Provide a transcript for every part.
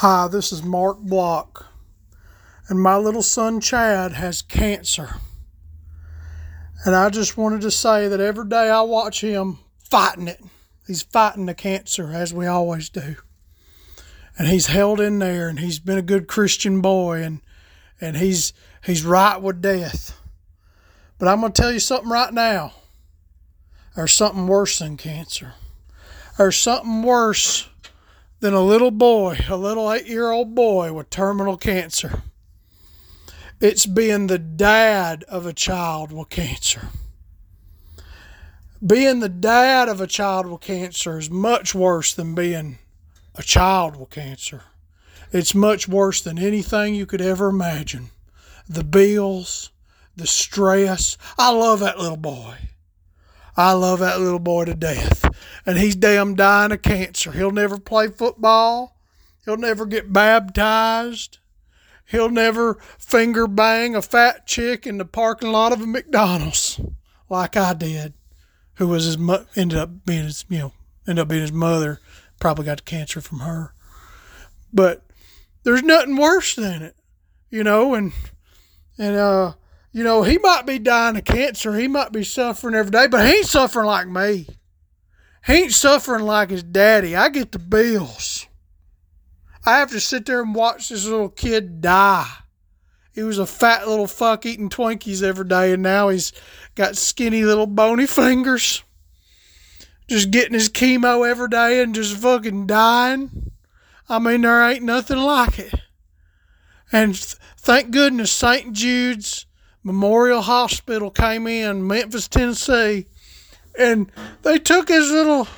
Hi, this is Mark Block, and my little son Chad has cancer. And I just wanted to say that every day I watch him fighting it. He's fighting the cancer as we always do. And he's held in there and he's been a good Christian boy and and he's he's right with death. But I'm going to tell you something right now. There's something worse than cancer. There's something worse than a little boy, a little eight year old boy with terminal cancer. It's being the dad of a child with cancer. Being the dad of a child with cancer is much worse than being a child with cancer. It's much worse than anything you could ever imagine. The bills, the stress. I love that little boy. I love that little boy to death. And he's damn dying of cancer. He'll never play football. He'll never get baptized. He'll never finger bang a fat chick in the parking lot of a McDonald's like I did, who was his mo- ended up being his you know ended up being his mother. Probably got cancer from her. But there's nothing worse than it, you know. And and uh, you know, he might be dying of cancer. He might be suffering every day, but he ain't suffering like me. He ain't suffering like his daddy. I get the bills. I have to sit there and watch this little kid die. He was a fat little fuck eating Twinkies every day, and now he's got skinny little bony fingers. Just getting his chemo every day and just fucking dying. I mean, there ain't nothing like it. And th- thank goodness St. Jude's Memorial Hospital came in Memphis, Tennessee, and they took his little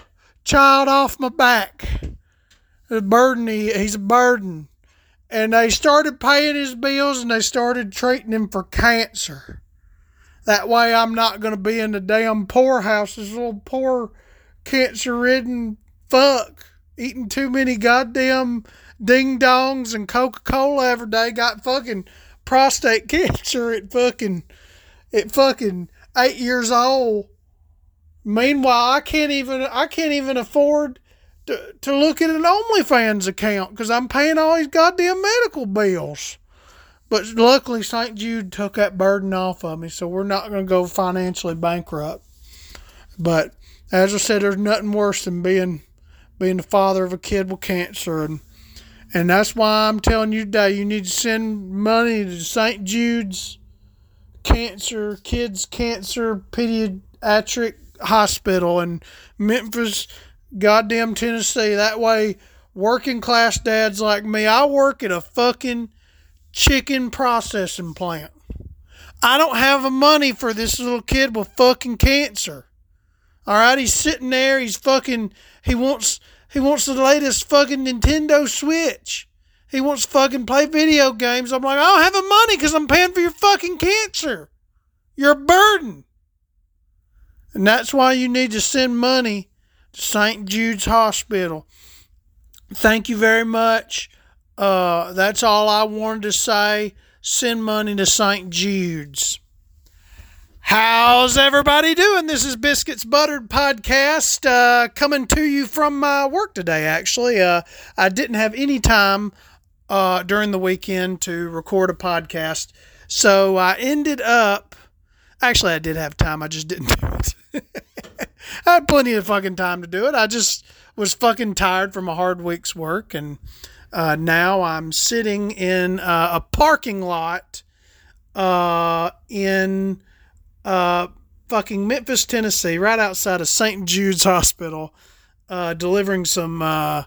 child off my back. A burden, he, he's a burden. And they started paying his bills and they started treating him for cancer. That way I'm not to be in the damn poorhouse, this little poor cancer ridden fuck eating too many goddamn ding dongs and Coca Cola every day. Got fucking prostate cancer at fucking at fucking eight years old. Meanwhile, I can't even I can't even afford to, to look at an OnlyFans account because I'm paying all these goddamn medical bills. But luckily, St. Jude took that burden off of me, so we're not going to go financially bankrupt. But as I said, there's nothing worse than being being the father of a kid with cancer, and and that's why I'm telling you today, you need to send money to St. Jude's Cancer Kids Cancer Pediatric Hospital in Memphis, goddamn Tennessee. That way, working class dads like me, I work at a fucking chicken processing plant. I don't have the money for this little kid with fucking cancer. All right, he's sitting there. He's fucking. He wants. He wants the latest fucking Nintendo Switch. He wants to fucking play video games. I'm like, I don't have the money because I'm paying for your fucking cancer. You're a burden. And that's why you need to send money to St. Jude's Hospital. Thank you very much. Uh, that's all I wanted to say. Send money to St. Jude's. How's everybody doing? This is Biscuits Buttered Podcast uh, coming to you from my work today, actually. Uh, I didn't have any time uh, during the weekend to record a podcast, so I ended up. Actually, I did have time, I just didn't do it. I had plenty of fucking time to do it. I just was fucking tired from a hard week's work, and uh, now I'm sitting in uh, a parking lot uh, in uh, fucking Memphis, Tennessee, right outside of St. Jude's Hospital, uh, delivering some uh,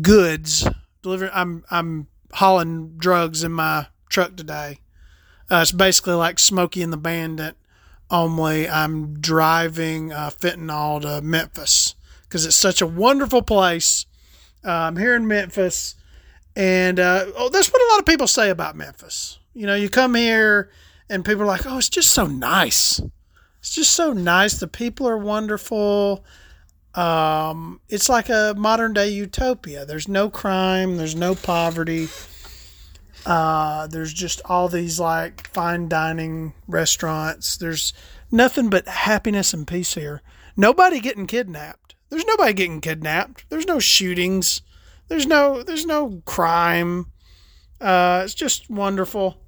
goods. Delivering, I'm I'm hauling drugs in my truck today. Uh, it's basically like Smokey and the Bandit, only I'm driving uh, fentanyl to Memphis because it's such a wonderful place. Uh, I'm here in Memphis, and uh, oh, that's what a lot of people say about Memphis. You know, you come here and people are like, "Oh, it's just so nice. It's just so nice. The people are wonderful. Um, it's like a modern day utopia. There's no crime. There's no poverty. Uh, there's just all these like fine dining restaurants. There's nothing but happiness and peace here. Nobody getting kidnapped. There's nobody getting kidnapped. There's no shootings. There's no there's no crime. Uh, it's just wonderful.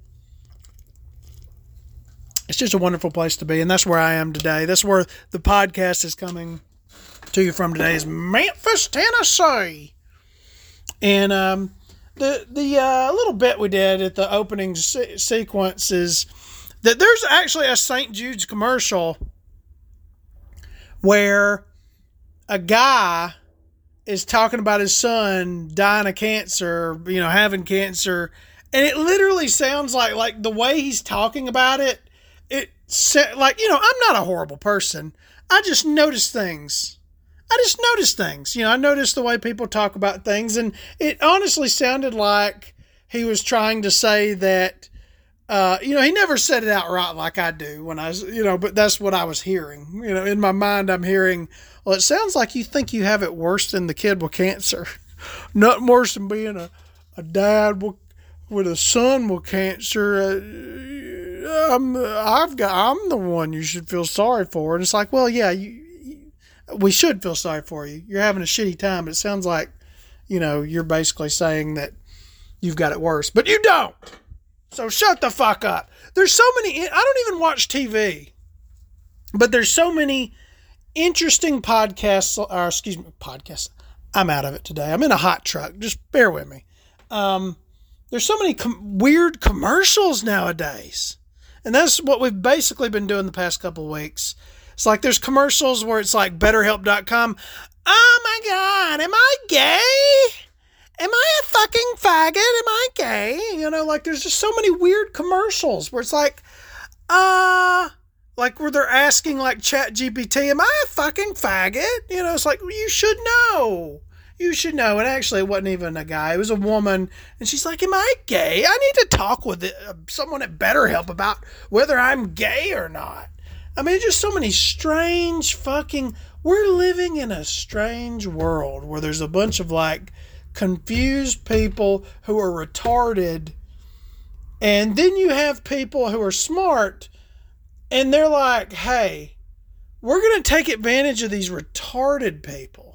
It's just a wonderful place to be, and that's where I am today. That's where the podcast is coming to you from today is Memphis, Tennessee. And um, the the uh, little bit we did at the opening se- sequence is that there's actually a St. Jude's commercial where a guy is talking about his son dying of cancer, you know, having cancer, and it literally sounds like like the way he's talking about it. Like you know, I'm not a horrible person. I just notice things. I just notice things. You know, I notice the way people talk about things, and it honestly sounded like he was trying to say that. Uh, you know, he never said it outright like I do when I was, you know, but that's what I was hearing. You know, in my mind, I'm hearing, well, it sounds like you think you have it worse than the kid with cancer. Nothing worse than being a, a dad with, with a son with cancer. Uh, I'm, I've got, I'm the one you should feel sorry for. And it's like, well, yeah, you, you, we should feel sorry for you. You're having a shitty time, but it sounds like, you know, you're basically saying that you've got it worse, but you don't. So shut the fuck up. There's so many, I don't even watch TV, but there's so many interesting podcasts, or excuse me, podcasts. I'm out of it today. I'm in a hot truck. Just bear with me. Um, there's so many com- weird commercials nowadays. And that's what we've basically been doing the past couple of weeks. It's like there's commercials where it's like betterhelp.com. Oh my God, am I gay? Am I a fucking faggot? Am I gay? You know, like there's just so many weird commercials where it's like, uh, like where they're asking like chat gpt am i a fucking faggot you know it's like you should know you should know and actually it wasn't even a guy it was a woman. And she's like am i gay? I need to talk with uh, someone at betterhelp about whether i'm gay or not. I mean just so many strange fucking we're living in a strange world where there's a bunch of like confused people who are retarded and then you have people who are smart and they're like, hey, we're going to take advantage of these retarded people.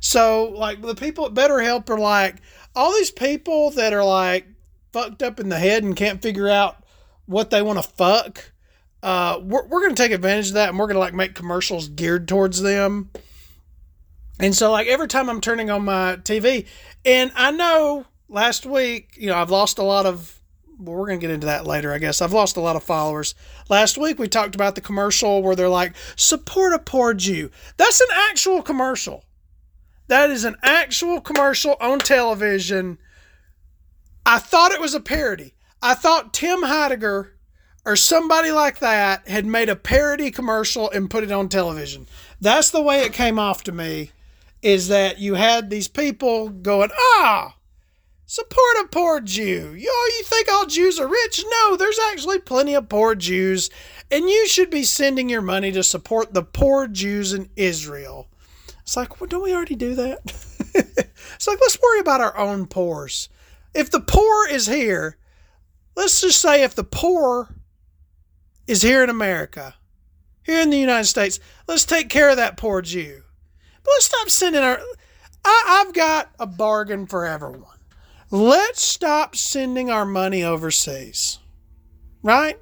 So, like, the people at BetterHelp are like, all these people that are like fucked up in the head and can't figure out what they want to fuck, uh, we're, we're going to take advantage of that and we're going to like make commercials geared towards them. And so, like, every time I'm turning on my TV, and I know last week, you know, I've lost a lot of well, we're going to get into that later, I guess. I've lost a lot of followers. Last week we talked about the commercial where they're like, support a poor Jew. That's an actual commercial. That is an actual commercial on television. I thought it was a parody. I thought Tim Heidecker or somebody like that had made a parody commercial and put it on television. That's the way it came off to me is that you had these people going, ah, Support a poor Jew. You, you think all Jews are rich? No, there's actually plenty of poor Jews, and you should be sending your money to support the poor Jews in Israel. It's like, well, don't we already do that? it's like, let's worry about our own poors. If the poor is here, let's just say if the poor is here in America, here in the United States, let's take care of that poor Jew. But let's stop sending our. I, I've got a bargain for everyone. Let's stop sending our money overseas. Right?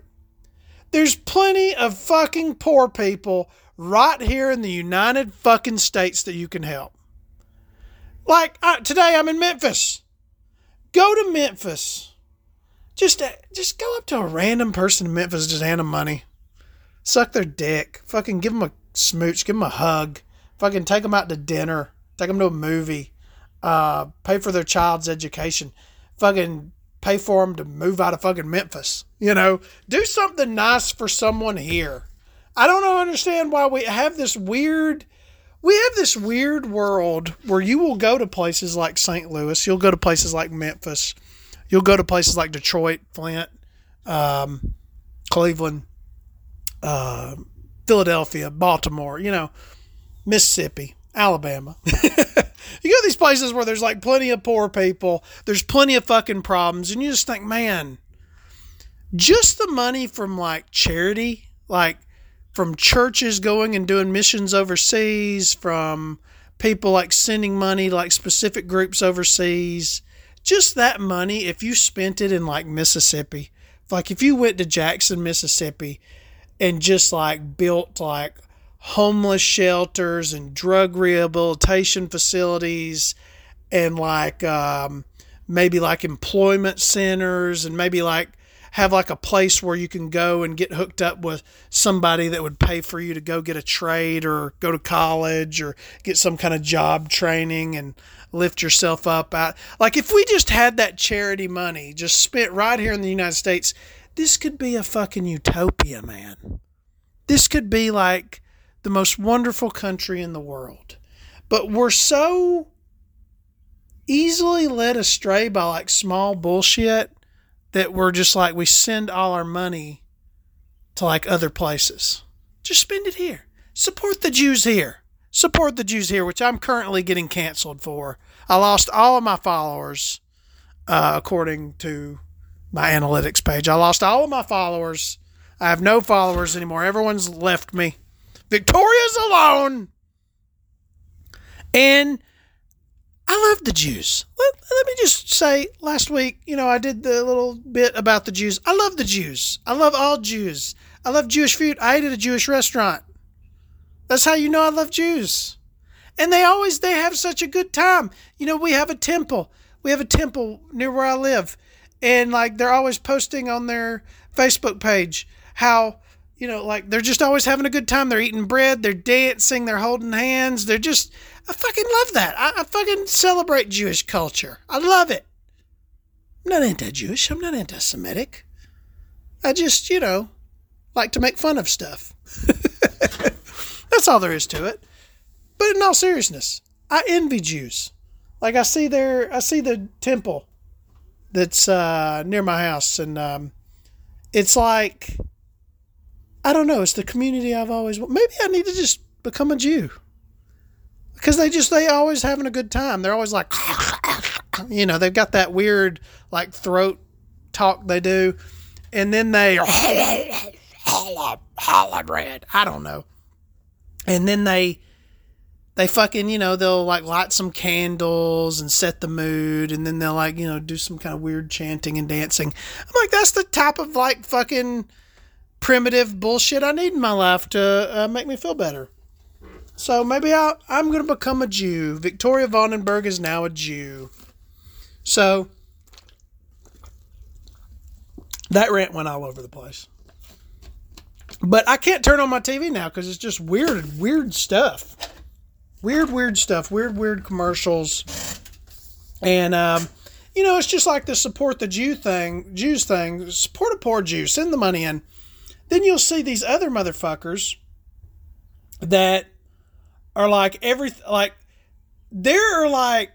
There's plenty of fucking poor people right here in the United fucking States that you can help. Like uh, today, I'm in Memphis. Go to Memphis. Just, uh, just go up to a random person in Memphis, just hand them money, suck their dick, fucking give them a smooch, give them a hug, fucking take them out to dinner, take them to a movie, uh, pay for their child's education, fucking pay for them to move out of fucking Memphis. You know, do something nice for someone here. I don't understand why we have this weird. We have this weird world where you will go to places like St. Louis, you'll go to places like Memphis, you'll go to places like Detroit, Flint, um, Cleveland, uh, Philadelphia, Baltimore, you know, Mississippi, Alabama. you go to these places where there's like plenty of poor people, there's plenty of fucking problems, and you just think, man, just the money from like charity, like from churches going and doing missions overseas, from people like sending money like specific groups overseas. Just that money, if you spent it in like Mississippi, like if you went to Jackson, Mississippi, and just like built like homeless shelters and drug rehabilitation facilities and like um, maybe like employment centers and maybe like have like a place where you can go and get hooked up with somebody that would pay for you to go get a trade or go to college or get some kind of job training and lift yourself up. Out like if we just had that charity money just spent right here in the United States this could be a fucking utopia man. This could be like the most wonderful country in the world. But we're so easily led astray by like small bullshit that we're just like we send all our money to like other places. Just spend it here. Support the Jews here. Support the Jews here, which I'm currently getting canceled for. I lost all of my followers, uh, according to my analytics page. I lost all of my followers. I have no followers anymore. Everyone's left me. Victoria's alone. And I love the Jews. Let, let me just say, last week, you know, I did the little bit about the Jews. I love the Jews. I love all Jews. I love Jewish food. I ate at a Jewish restaurant. That's how you know I love Jews. And they always they have such a good time. You know, we have a temple. We have a temple near where I live. And like they're always posting on their Facebook page how you know, like they're just always having a good time. They're eating bread, they're dancing, they're holding hands. They're just, I fucking love that. I, I fucking celebrate Jewish culture. I love it. I'm not anti Jewish, I'm not anti Semitic. I just, you know, like to make fun of stuff. That's all there is to it. But in all seriousness, I envy Jews. Like I see their, I see the temple that's uh, near my house, and um, it's like I don't know. It's the community I've always. Maybe I need to just become a Jew because they just they always having a good time. They're always like, you know, they've got that weird like throat talk they do, and then they holla holla bread. I don't know, and then they they fucking you know they'll like light some candles and set the mood, and then they'll like you know do some kind of weird chanting and dancing. I'm like, that's the type of like fucking primitive bullshit I need in my life to uh, make me feel better. So maybe I, I'm going to become a Jew. Victoria Vandenberg is now a Jew. So that rant went all over the place. But I can't turn on my TV now because it's just weird, weird stuff. Weird, weird stuff. Weird, weird commercials. And, um, you know, it's just like the support the Jew thing, Jews thing. Support a poor Jew. Send the money in. Then you'll see these other motherfuckers that are like every like there are like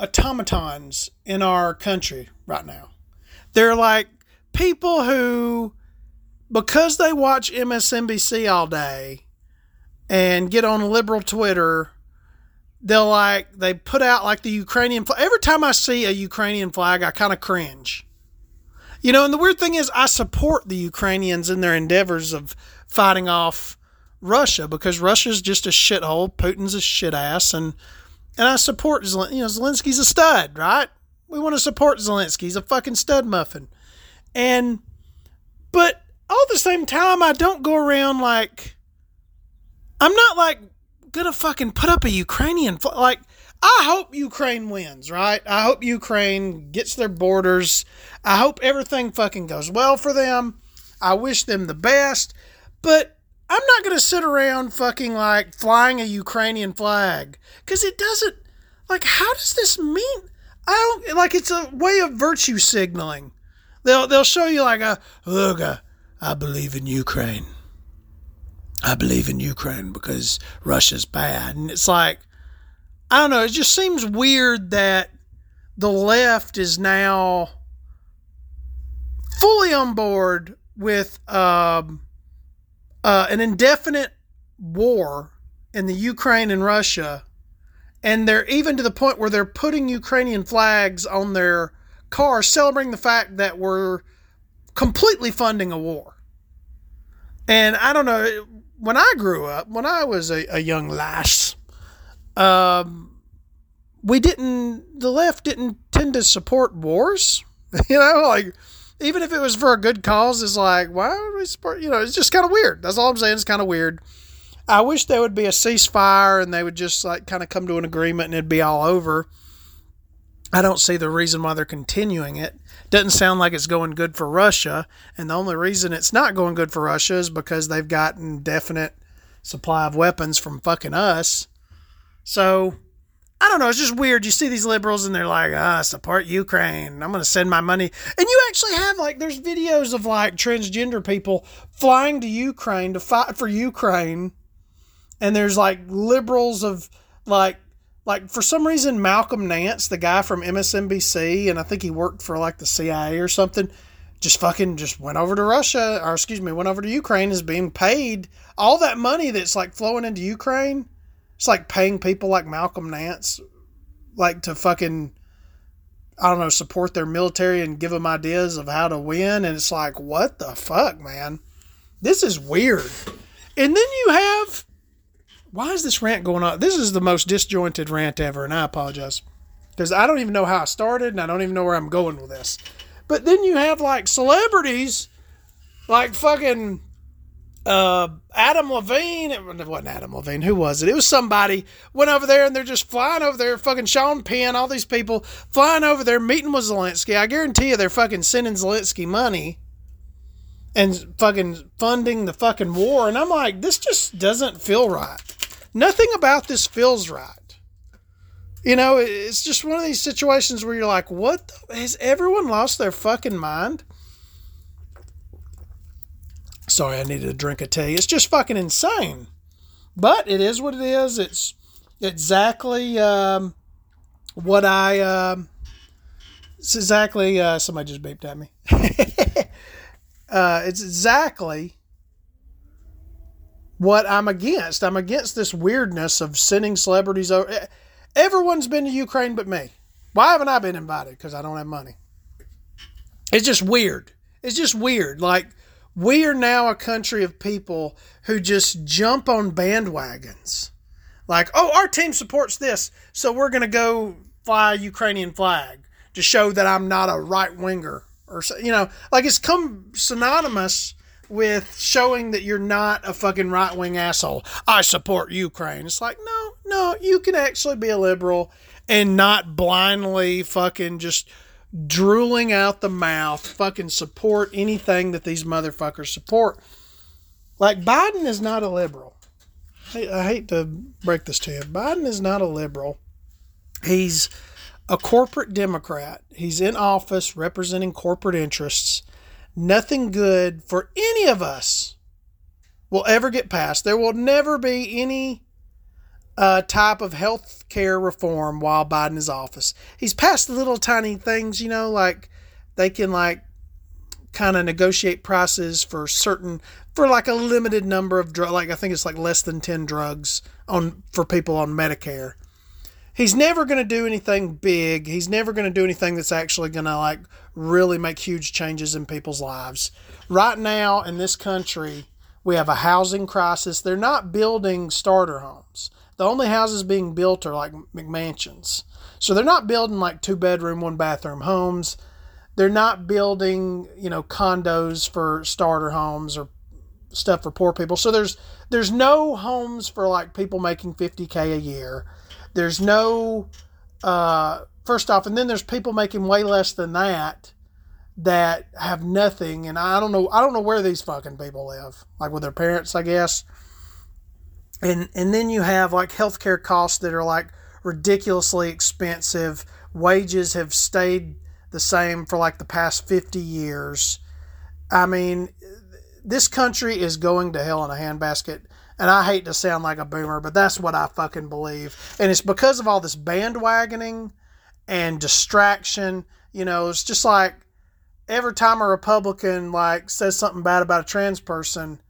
automatons in our country right now. They're like people who because they watch MSNBC all day and get on liberal Twitter, they'll like they put out like the Ukrainian flag. Every time I see a Ukrainian flag, I kind of cringe. You know, and the weird thing is, I support the Ukrainians in their endeavors of fighting off Russia because Russia's just a shithole. Putin's a shit ass, and and I support Zelensky. You know, Zelensky's a stud, right? We want to support Zelensky. He's a fucking stud muffin, and but all the same time, I don't go around like I'm not like gonna fucking put up a Ukrainian. Like I hope Ukraine wins, right? I hope Ukraine gets their borders. I hope everything fucking goes well for them. I wish them the best. But I'm not going to sit around fucking like flying a Ukrainian flag because it doesn't, like, how does this mean? I don't, like, it's a way of virtue signaling. They'll, they'll show you, like, a, look, uh, I believe in Ukraine. I believe in Ukraine because Russia's bad. And it's like, I don't know. It just seems weird that the left is now fully on board with um, uh, an indefinite war in the Ukraine and Russia, and they're even to the point where they're putting Ukrainian flags on their cars, celebrating the fact that we're completely funding a war. And I don't know. When I grew up, when I was a, a young lass, um, we didn't, the left didn't tend to support wars. you know, like, even if it was for a good cause, it's like, why would we support, you know, it's just kind of weird. That's all I'm saying. It's kind of weird. I wish there would be a ceasefire and they would just like kind of come to an agreement and it'd be all over. I don't see the reason why they're continuing it. Doesn't sound like it's going good for Russia, and the only reason it's not going good for Russia is because they've gotten definite supply of weapons from fucking us. So I don't know. It's just weird. You see these liberals and they're like, ah, support Ukraine. I'm going to send my money. And you actually have like, there's videos of like transgender people flying to Ukraine to fight for Ukraine. And there's like liberals of like like for some reason Malcolm Nance, the guy from MSNBC, and I think he worked for like the CIA or something, just fucking just went over to Russia, or excuse me, went over to Ukraine, is being paid all that money that's like flowing into Ukraine. It's like paying people like Malcolm Nance, like to fucking, I don't know, support their military and give them ideas of how to win. And it's like, what the fuck, man? This is weird. And then you have why is this rant going on? This is the most disjointed rant ever, and I apologize. Because I don't even know how I started, and I don't even know where I'm going with this. But then you have like celebrities, like fucking uh, Adam Levine. It wasn't Adam Levine. Who was it? It was somebody went over there and they're just flying over there. Fucking Sean Penn, all these people flying over there, meeting with Zelensky. I guarantee you they're fucking sending Zelensky money and fucking funding the fucking war. And I'm like, this just doesn't feel right. Nothing about this feels right. You know, it's just one of these situations where you're like, what? The, has everyone lost their fucking mind? Sorry, I needed a drink of tea. It's just fucking insane. But it is what it is. It's exactly um, what I. Um, it's exactly. Uh, somebody just beeped at me. uh, it's exactly what I'm against. I'm against this weirdness of sending celebrities over. Everyone's been to Ukraine but me. Why haven't I been invited? Because I don't have money. It's just weird. It's just weird. Like, we are now a country of people who just jump on bandwagons. Like, oh, our team supports this, so we're going to go fly a Ukrainian flag to show that I'm not a right winger. Or, you know, like it's come synonymous with showing that you're not a fucking right wing asshole. I support Ukraine. It's like, no, no, you can actually be a liberal and not blindly fucking just drooling out the mouth, fucking support anything that these motherfuckers support. Like, Biden is not a liberal. I, I hate to break this to you. Biden is not a liberal. He's a corporate Democrat. He's in office representing corporate interests nothing good for any of us will ever get passed. There will never be any uh, type of health care reform while Biden is office. He's passed little tiny things, you know, like they can like kind of negotiate prices for certain for like a limited number of drugs. Like I think it's like less than ten drugs on for people on Medicare he's never going to do anything big. He's never going to do anything that's actually going to like really make huge changes in people's lives. Right now in this country, we have a housing crisis. They're not building starter homes. The only houses being built are like McMansions. So they're not building like two bedroom, one bathroom homes. They're not building, you know, condos for starter homes or stuff for poor people. So there's there's no homes for like people making 50k a year there's no uh, first off, and then there's people making way less than that that have nothing, and I don't know. I don't know where these fucking people live, like with their parents, I guess. And and then you have like healthcare costs that are like ridiculously expensive. Wages have stayed the same for like the past 50 years. I mean, this country is going to hell in a handbasket. And I hate to sound like a boomer, but that's what I fucking believe. And it's because of all this bandwagoning and distraction. You know, it's just like every time a Republican like says something bad about a trans person,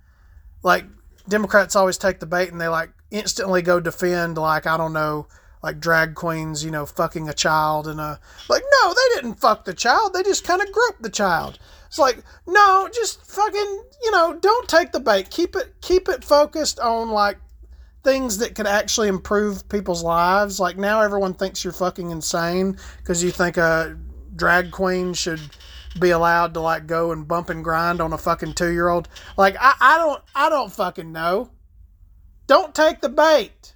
like Democrats always take the bait and they like instantly go defend like I don't know like drag queens, you know, fucking a child and a like no, they didn't fuck the child. They just kind of groped the child. It's like, no, just fucking, you know, don't take the bait. Keep it keep it focused on like things that could actually improve people's lives. Like now, everyone thinks you're fucking insane because you think a drag queen should be allowed to like go and bump and grind on a fucking two year old. Like I, I don't I don't fucking know. Don't take the bait.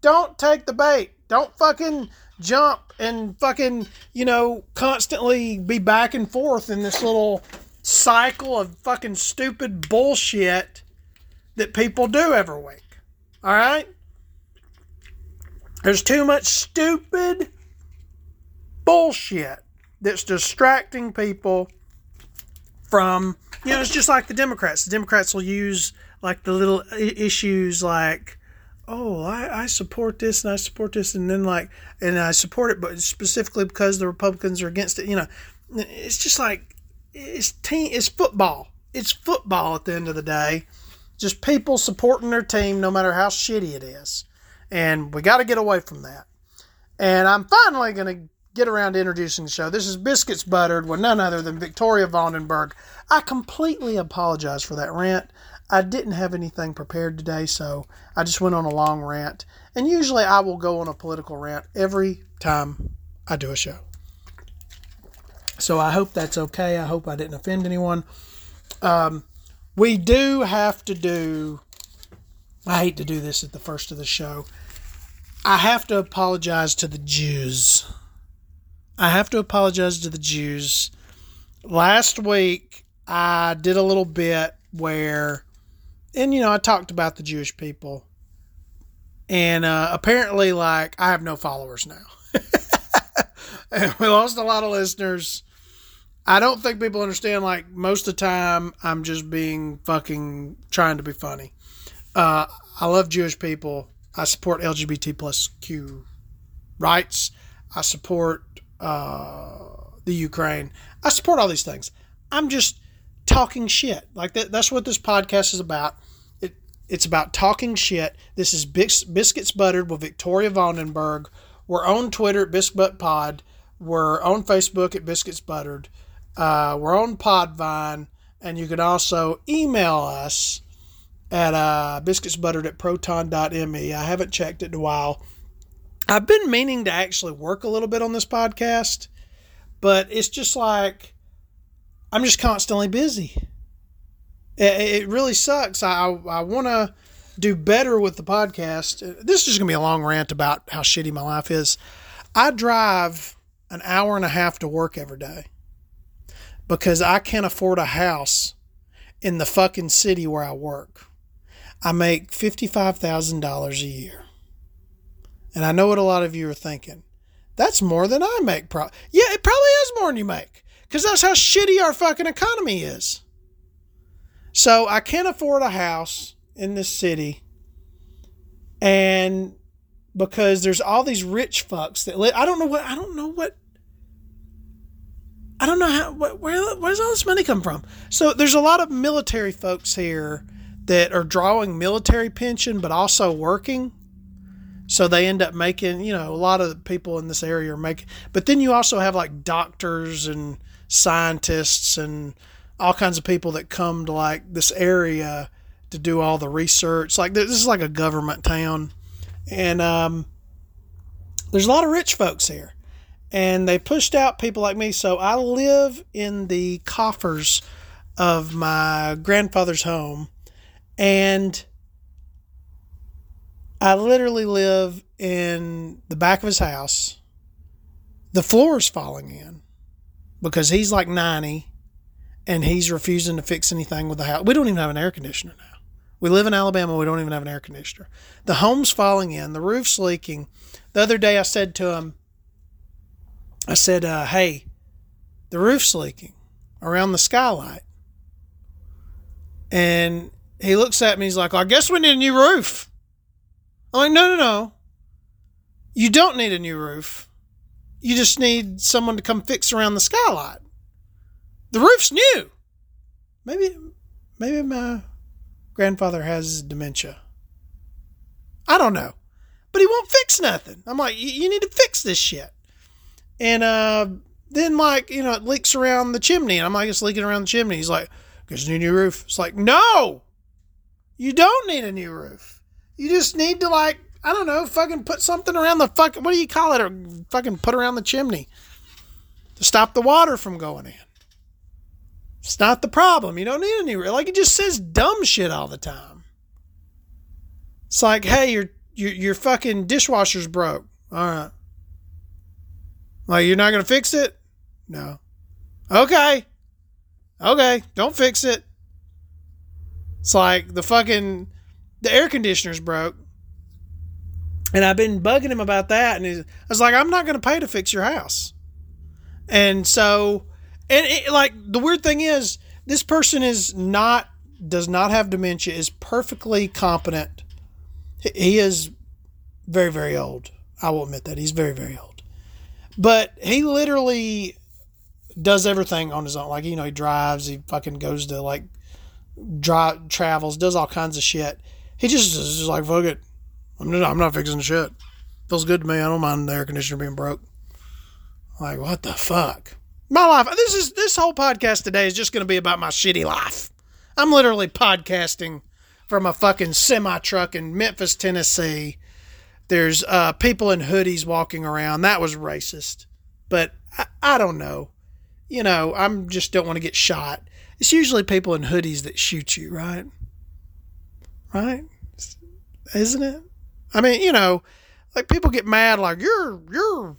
Don't take the bait. Don't fucking jump and fucking, you know, constantly be back and forth in this little cycle of fucking stupid bullshit that people do every week. All right? There's too much stupid bullshit that's distracting people from, you know, it's just like the Democrats. The Democrats will use like the little issues like, oh, I, I support this and I support this, and then like, and I support it, but specifically because the Republicans are against it. You know, it's just like it's team, it's football. It's football at the end of the day. Just people supporting their team, no matter how shitty it is, and we got to get away from that. And I'm finally going to get around to introducing the show. This is Biscuits Buttered with none other than Victoria Vandenberg. I completely apologize for that rant. I didn't have anything prepared today, so I just went on a long rant. And usually I will go on a political rant every time I do a show. So I hope that's okay. I hope I didn't offend anyone. Um, we do have to do, I hate to do this at the first of the show. I have to apologize to the Jews. I have to apologize to the Jews. Last week, I did a little bit where, and you know, I talked about the Jewish people. And uh, apparently, like, I have no followers now. we lost a lot of listeners. I don't think people understand, like, most of the time, I'm just being fucking trying to be funny. Uh, I love Jewish people. I support LGBT plus Q rights. I support uh, the Ukraine. I support all these things. I'm just talking shit. Like that, that's what this podcast is about. It, it's about talking shit. This is Bis- Biscuits Buttered with Victoria Vandenberg. We're on Twitter at Biscuit Pod. We're on Facebook at Biscuits Buttered. Uh, we're on Podvine. And you can also email us at uh, biscuitsbuttered at proton.me. I haven't checked it in a while. I've been meaning to actually work a little bit on this podcast, but it's just like I'm just constantly busy. It, it really sucks. I I want to do better with the podcast. This is just gonna be a long rant about how shitty my life is. I drive an hour and a half to work every day because I can't afford a house in the fucking city where I work. I make $55,000 a year. And I know what a lot of you are thinking. That's more than I make. Pro- yeah, it probably is more than you make because that's how shitty our fucking economy is. So I can't afford a house in this city. And because there's all these rich fucks that live, I don't know what, I don't know what, I don't know how, where, where does all this money come from? So there's a lot of military folks here that are drawing military pension, but also working so they end up making, you know, a lot of people in this area are making, but then you also have like doctors and scientists and all kinds of people that come to like this area to do all the research. Like this is like a government town. And um, there's a lot of rich folks here. And they pushed out people like me. So I live in the coffers of my grandfather's home. And I literally live in the back of his house. The floor is falling in because he's like 90 and he's refusing to fix anything with the house. We don't even have an air conditioner now. We live in Alabama. We don't even have an air conditioner. The home's falling in. The roof's leaking. The other day I said to him, I said, uh, hey, the roof's leaking around the skylight. And he looks at me. He's like, I guess we need a new roof. I'm like, no, no, no. You don't need a new roof. You just need someone to come fix around the skylight. The roof's new. Maybe, maybe my grandfather has dementia. I don't know, but he won't fix nothing. I'm like, you need to fix this shit. And uh, then like you know it leaks around the chimney, and I'm like, it's leaking around the chimney. He's like, "Cause need a new roof." It's like, no, you don't need a new roof. You just need to like I don't know, fucking put something around the fucking what do you call it or fucking put around the chimney to stop the water from going in. It's not the problem. You don't need any like it just says dumb shit all the time. It's like, hey, your your your fucking dishwasher's broke. All right. Like you're not gonna fix it? No. Okay. Okay, don't fix it. It's like the fucking the air conditioner's broke. And I've been bugging him about that and I was like, I'm not going to pay to fix your house. And so and it, like the weird thing is this person is not does not have dementia is perfectly competent. He is very very old. I will admit that he's very very old. But he literally does everything on his own. Like, you know, he drives, he fucking goes to like drive, travels, does all kinds of shit. He just is just like, fuck it. I'm not, I'm not fixing shit. Feels good to me. I don't mind the air conditioner being broke. Like, what the fuck? My life. This is this whole podcast today is just going to be about my shitty life. I'm literally podcasting from a fucking semi truck in Memphis, Tennessee. There's uh, people in hoodies walking around. That was racist, but I, I don't know you know, I'm just don't want to get shot. It's usually people in hoodies that shoot you, right? Right? Isn't it? I mean, you know, like people get mad like you're you're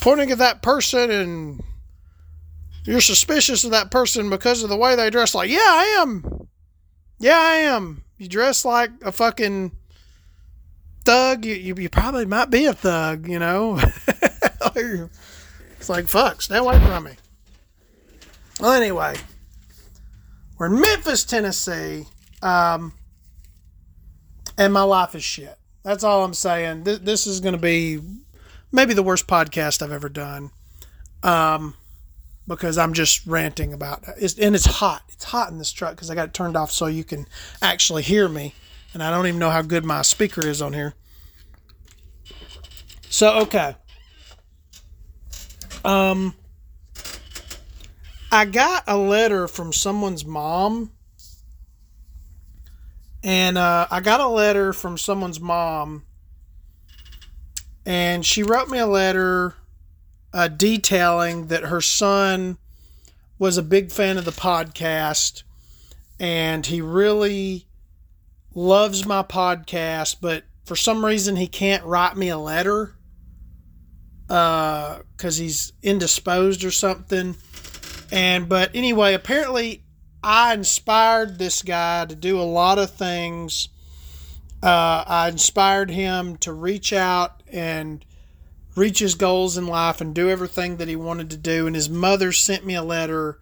pointing at that person and you're suspicious of that person because of the way they dress like, yeah, I am. Yeah, I am. You dress like a fucking thug, you, you, you probably might be a thug, you know? It's like, fuck, stay away from me. Well, anyway, we're in Memphis, Tennessee, um, and my life is shit. That's all I'm saying. This, this is going to be maybe the worst podcast I've ever done um, because I'm just ranting about it. and it's hot. It's hot in this truck because I got it turned off so you can actually hear me. And I don't even know how good my speaker is on here. So, okay. Um, I got a letter from someone's mom, and uh, I got a letter from someone's mom, and she wrote me a letter uh, detailing that her son was a big fan of the podcast, and he really loves my podcast, but for some reason he can't write me a letter because uh, he's indisposed or something. And but anyway, apparently I inspired this guy to do a lot of things. Uh, I inspired him to reach out and reach his goals in life and do everything that he wanted to do. And his mother sent me a letter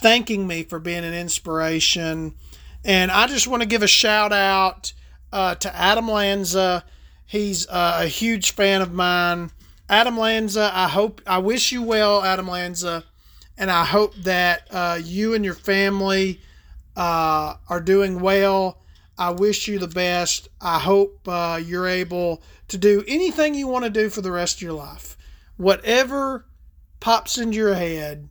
thanking me for being an inspiration. And I just want to give a shout out uh, to Adam Lanza. He's uh, a huge fan of mine. Adam Lanza, I hope, I wish you well, Adam Lanza, and I hope that uh, you and your family uh, are doing well. I wish you the best. I hope uh, you're able to do anything you want to do for the rest of your life. Whatever pops into your head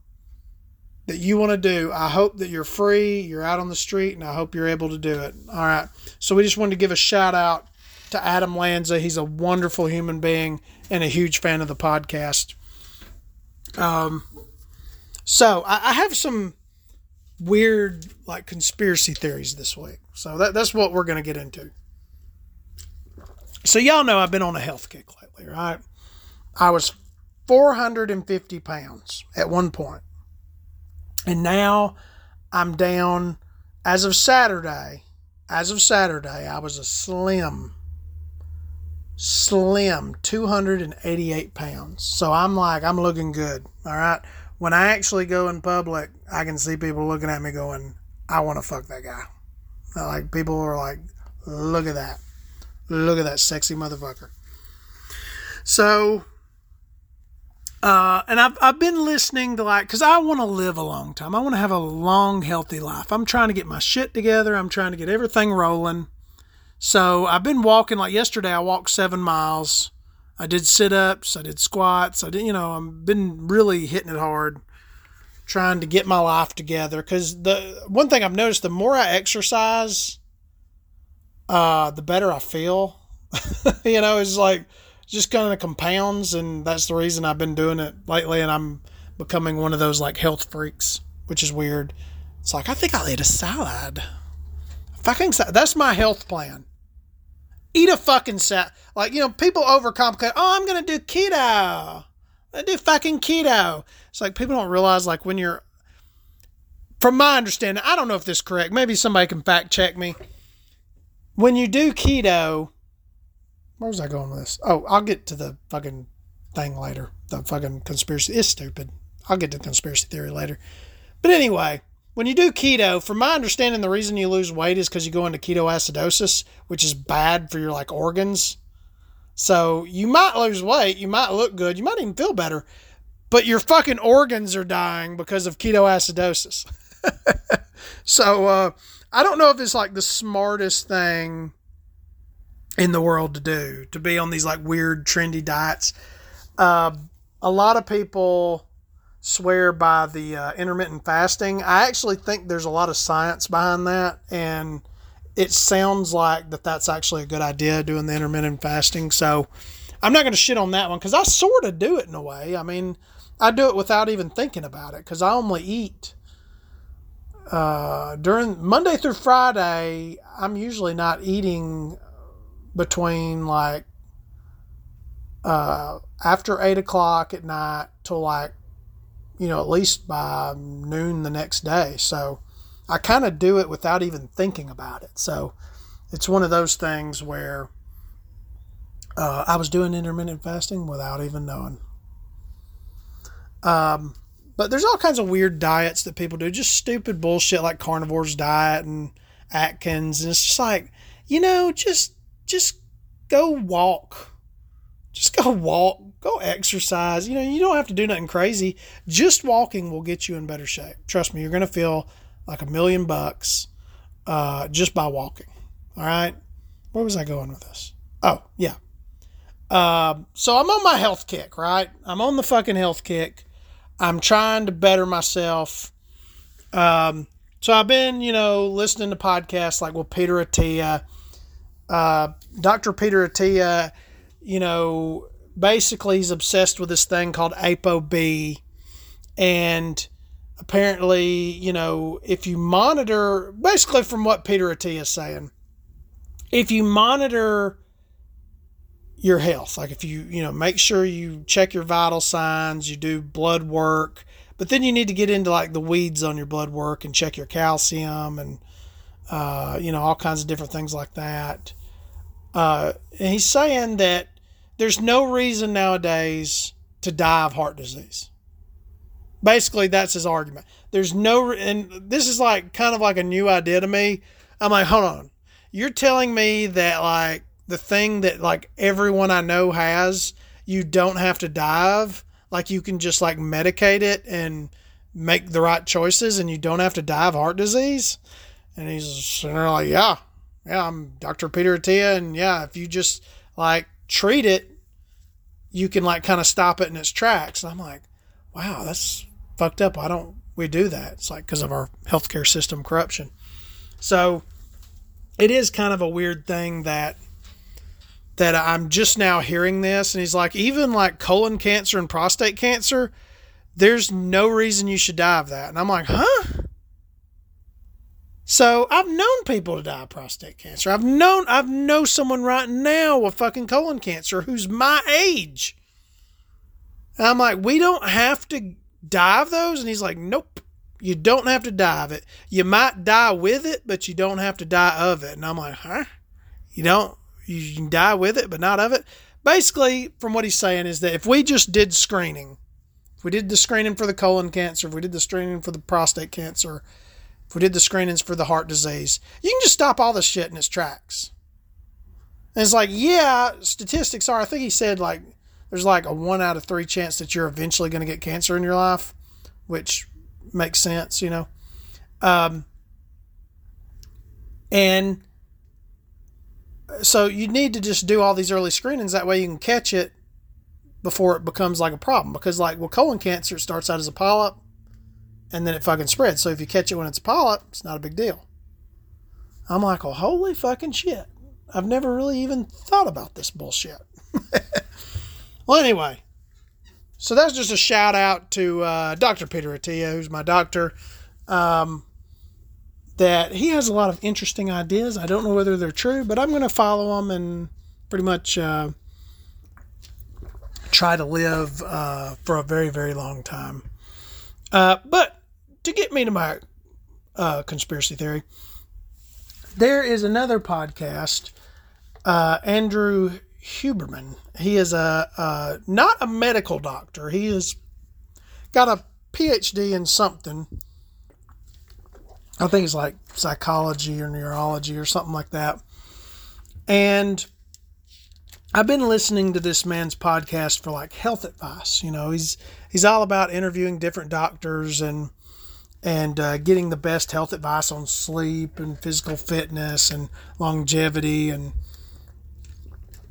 that you want to do, I hope that you're free, you're out on the street, and I hope you're able to do it. All right. So we just wanted to give a shout out to Adam Lanza. He's a wonderful human being and a huge fan of the podcast. Um, so I, I have some weird like conspiracy theories this week. So that, that's what we're going to get into. So y'all know I've been on a health kick lately, right? I was 450 pounds at one point, and now I'm down. As of Saturday, as of Saturday, I was a slim slim, 288 pounds. So I'm like, I'm looking good. All right. When I actually go in public, I can see people looking at me going, I want to fuck that guy. Like, people are like, look at that. Look at that sexy motherfucker. So, uh, and I've, I've been listening to like, cause I want to live a long time. I want to have a long, healthy life. I'm trying to get my shit together. I'm trying to get everything rolling. So I've been walking like yesterday. I walked seven miles. I did sit ups. I did squats. I did, you know, I've been really hitting it hard, trying to get my life together. Because the one thing I've noticed, the more I exercise, uh, the better I feel. you know, it's like just kind of compounds, and that's the reason I've been doing it lately. And I'm becoming one of those like health freaks, which is weird. It's like I think I'll eat a salad. Fucking. That's my health plan. Eat a fucking salad. Like you know, people overcomplicate. Oh, I'm gonna do keto. I do fucking keto. It's like people don't realize like when you're. From my understanding, I don't know if this is correct. Maybe somebody can fact check me. When you do keto, where was I going with this? Oh, I'll get to the fucking thing later. The fucking conspiracy is stupid. I'll get to the conspiracy theory later. But anyway, when you do keto, from my understanding, the reason you lose weight is because you go into ketoacidosis, which is bad for your like organs. So you might lose weight, you might look good, you might even feel better, but your fucking organs are dying because of ketoacidosis. so uh, I don't know if it's like the smartest thing in the world to do to be on these like weird trendy diets. Uh, a lot of people swear by the uh, intermittent fasting. I actually think there's a lot of science behind that, and it sounds like that that's actually a good idea doing the intermittent fasting. So I'm not going to shit on that one because I sort of do it in a way. I mean, I do it without even thinking about it because I only eat uh, during Monday through Friday. I'm usually not eating between like uh, after eight o'clock at night till like you know at least by noon the next day. So I kind of do it without even thinking about it. So it's one of those things where uh, I was doing intermittent fasting without even knowing. Um, but there's all kinds of weird diets that people do, just stupid bullshit like carnivore's diet and Atkins, and it's just like, you know, just just go walk, just go walk, go exercise. You know, you don't have to do nothing crazy. Just walking will get you in better shape. Trust me, you're gonna feel like a million bucks uh, just by walking. All right. Where was I going with this? Oh, yeah. Uh, so I'm on my health kick, right? I'm on the fucking health kick. I'm trying to better myself. Um, so I've been, you know, listening to podcasts like with Peter Attia. Uh, Dr. Peter Attia, you know, basically he's obsessed with this thing called ApoB. And apparently, you know, if you monitor, basically from what Peter Attia is saying, if you monitor your health, like if you, you know, make sure you check your vital signs, you do blood work, but then you need to get into like the weeds on your blood work and check your calcium and, uh, you know, all kinds of different things like that. Uh, and he's saying that there's no reason nowadays to die of heart disease. Basically, that's his argument. There's no, and this is like kind of like a new idea to me. I'm like, hold on. You're telling me that like the thing that like everyone I know has, you don't have to die of? Like you can just like medicate it and make the right choices and you don't have to die of heart disease? And he's like, yeah, yeah, I'm Dr. Peter Attia. And yeah, if you just like treat it, you can like kind of stop it in its tracks. And I'm like, wow, that's fucked up. Why don't we do that? It's like because of our healthcare system corruption. So it is kind of a weird thing that that I'm just now hearing this and he's like even like colon cancer and prostate cancer there's no reason you should die of that and I'm like huh so I've known people to die of prostate cancer I've known I've know someone right now with fucking colon cancer who's my age and I'm like we don't have to die of those? And he's like, nope, you don't have to die of it. You might die with it, but you don't have to die of it. And I'm like, huh? You don't, you can die with it, but not of it. Basically, from what he's saying, is that if we just did screening, if we did the screening for the colon cancer, if we did the screening for the prostate cancer, if we did the screenings for the heart disease, you can just stop all this shit in its tracks. And it's like, yeah, statistics are, I think he said like there's like a one out of three chance that you're eventually going to get cancer in your life, which makes sense, you know. Um, and so you need to just do all these early screenings that way you can catch it before it becomes like a problem. Because like well, colon cancer starts out as a polyp, and then it fucking spreads. So if you catch it when it's a polyp, it's not a big deal. I'm like, well, holy fucking shit. I've never really even thought about this bullshit. well, anyway, so that's just a shout out to uh, Dr. Peter Attia, who's my doctor. Um, that he has a lot of interesting ideas. I don't know whether they're true, but I'm going to follow them and pretty much uh, try to live uh, for a very, very long time. Uh, but to get me to my uh, conspiracy theory, there is another podcast, uh, Andrew Huberman. He is a, a not a medical doctor. He has got a PhD in something. I think it's like psychology or neurology or something like that. And I've been listening to this man's podcast for like health advice. You know, he's he's all about interviewing different doctors and and uh, getting the best health advice on sleep and physical fitness and longevity and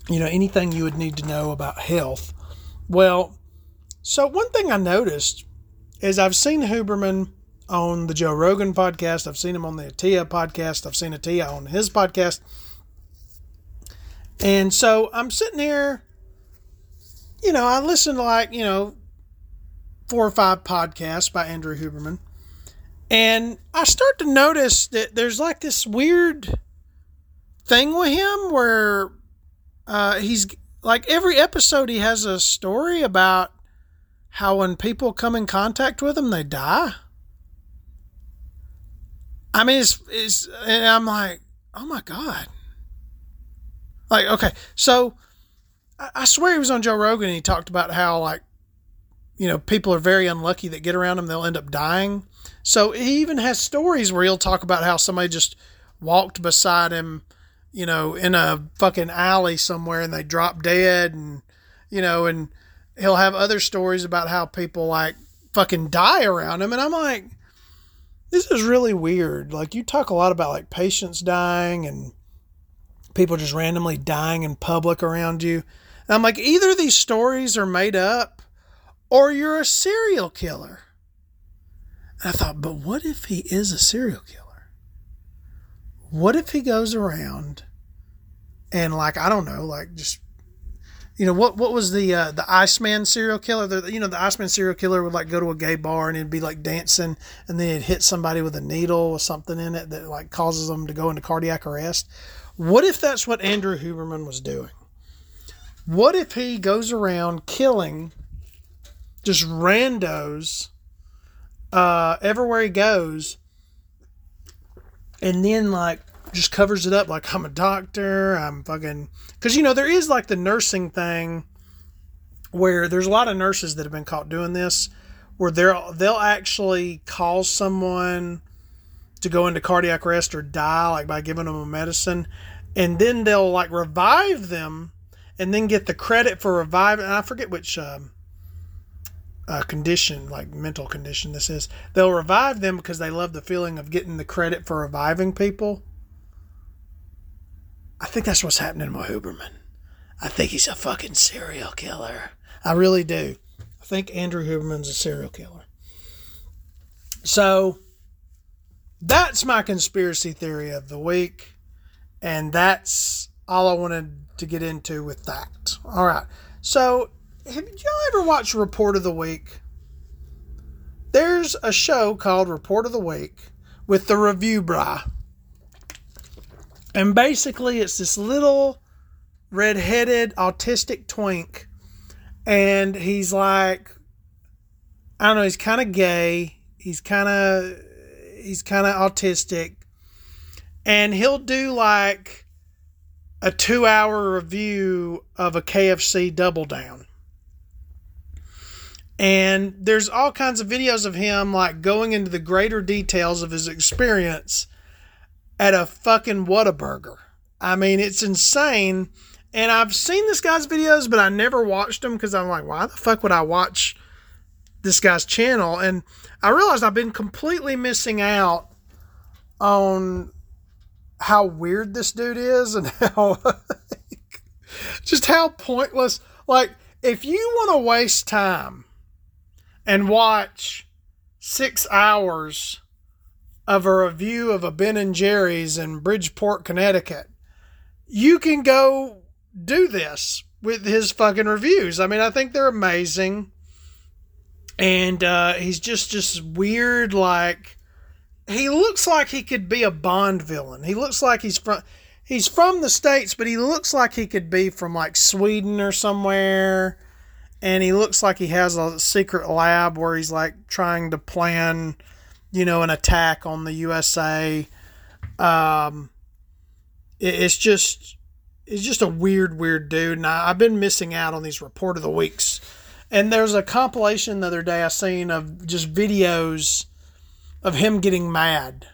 you know anything you would need to know about health. Well, so one thing I noticed is I've seen Huberman on the Joe Rogan podcast. I've seen him on the Attia podcast. I've seen Attia on his podcast. And so I'm sitting here, you know, I listen to like, you know, four or five podcasts by Andrew Huberman. And I start to notice that there's like this weird thing with him where uh, he's like every episode he has a story about how when people come in contact with him, they die. I mean, it's, it's and I'm like, oh my God. Like, okay, so I, I swear he was on Joe Rogan and he talked about how, like, you know, people are very unlucky that get around him, they'll end up dying. So he even has stories where he'll talk about how somebody just walked beside him, you know, in a fucking alley somewhere and they drop dead and, you know, and he'll have other stories about how people like fucking die around him. And I'm like, this is really weird. Like you talk a lot about like patients dying and people just randomly dying in public around you. And I'm like, either these stories are made up or you're a serial killer. I thought, but what if he is a serial killer? What if he goes around and like I don't know, like just you know what what was the uh, the Iceman serial killer? The, you know the Iceman serial killer would like go to a gay bar and he'd be like dancing and then he'd hit somebody with a needle or something in it that like causes them to go into cardiac arrest. What if that's what Andrew Huberman was doing? What if he goes around killing just randos uh, everywhere he goes, and then like just covers it up like I'm a doctor. I'm fucking because you know there is like the nursing thing where there's a lot of nurses that have been caught doing this where they'll they'll actually cause someone to go into cardiac arrest or die like by giving them a medicine and then they'll like revive them and then get the credit for reviving i forget which um, uh, condition, like mental condition this is, they'll revive them because they love the feeling of getting the credit for reviving people. I think that's what's happening with Huberman. I think he's a fucking serial killer. I really do. I think Andrew Huberman's a serial killer. So that's my conspiracy theory of the week. And that's all I wanted to get into with that. All right. So have y'all ever watched Report of the Week? There's a show called Report of the Week with the Reviewbrah. And basically, it's this little red-headed autistic twink, and he's like, I don't know, he's kind of gay. He's kind of he's kind of autistic, and he'll do like a two-hour review of a KFC Double Down and there's all kinds of videos of him like going into the greater details of his experience at a fucking Whataburger. I mean, it's insane. And I've seen this guy's videos, but I never watched them because I'm like, why the fuck would I watch this guy's channel? And I realized I've been completely missing out on how weird this dude is and how just how pointless. Like, if you want to waste time and watch six hours of a review of a Ben and Jerry's in Bridgeport, Connecticut, you can go do this with his fucking reviews. I mean, I think they're amazing. And uh, he's just just weird like he looks like he could be a Bond villain. He looks like he's from he's from the states, but he looks like he could be from like Sweden or somewhere. And he looks like he has a secret lab where he's like trying to plan, you know, an attack on the USA. Um, it, it's just it's just a weird, weird dude. And I, I've been missing out on these report of the weeks. And there's a compilation the other day I seen of just videos of him getting mad.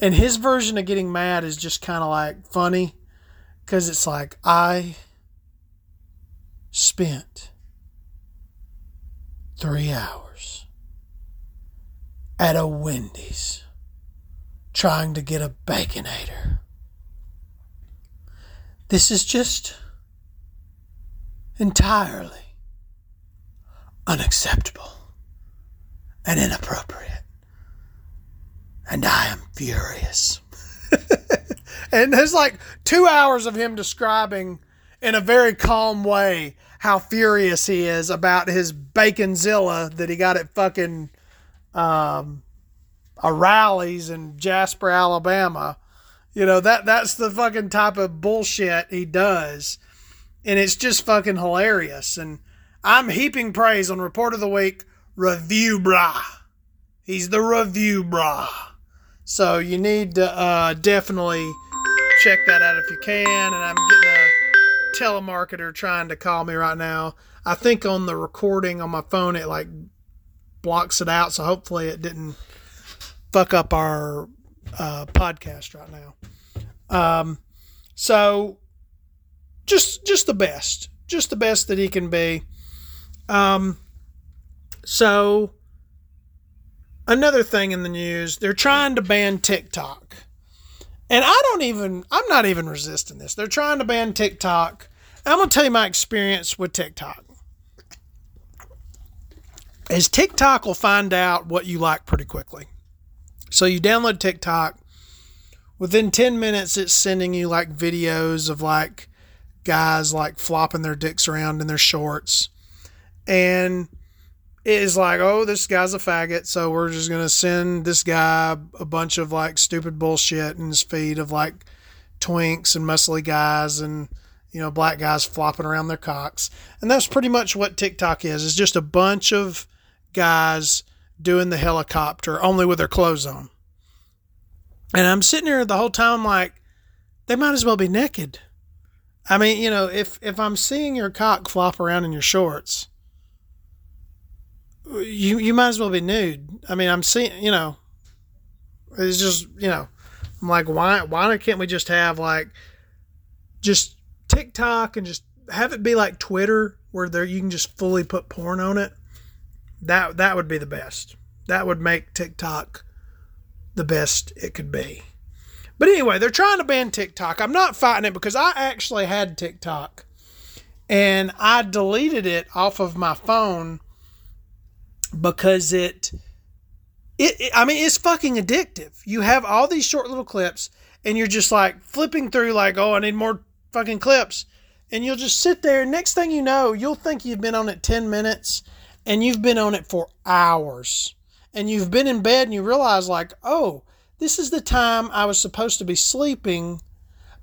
And his version of getting mad is just kind of like funny because it's like, I spent three hours at a Wendy's trying to get a Baconator. This is just entirely unacceptable and inappropriate. And I am furious. and there's like two hours of him describing in a very calm way how furious he is about his baconzilla that he got at fucking um, a Rally's in Jasper, Alabama you know, that that's the fucking type of bullshit he does. And it's just fucking hilarious. And I'm heaping praise on Report of the Week, Reviewbrah. He's the Reviewbrah. So you need to uh, definitely check that out if you can. And I'm getting a telemarketer trying to call me right now. I think on the recording on my phone, it like blocks it out. So hopefully it didn't fuck up our uh, podcast right now. Um, so just just the best, just the best that he can be. Um, so another thing in the news, they're trying to ban TikTok. And I don't even, I'm not even resisting this. They're trying to ban TikTok. I'm going to tell you my experience with TikTok. Is TikTok will find out what you like pretty quickly. So you download TikTok. Within 10 minutes, it's sending you like videos of like guys like flopping their dicks around in their shorts. And is like, oh, this guy's a faggot. So we're just to send this guy a bunch of like stupid bullshit in his feed of like twinks and muscly guys and, you know, black guys flopping around their cocks. And that's pretty much what TikTok is. It's just a bunch of guys doing the helicopter only with their clothes on. And I'm sitting here the whole time like, they might as well be naked. I mean, you know, if if I'm seeing your cock flop around in your shorts, you you might as well be nude. I mean, I'm seeing, you know, it's just, you know, I'm like, why why can't we just have like just TikTok and just have it be like Twitter where there you can just fully put porn on it? That that would be the best. That would make TikTok the best it could be. But anyway, they're trying to ban TikTok. I'm not fighting it because I actually had TikTok and I deleted it off of my phone because it, it, it I mean it's fucking addictive. You have all these short little clips and you're just like flipping through like, "Oh, I need more fucking clips." And you'll just sit there, next thing you know, you'll think you've been on it 10 minutes and you've been on it for hours and you've been in bed and you realize like, oh, this is the time I was supposed to be sleeping,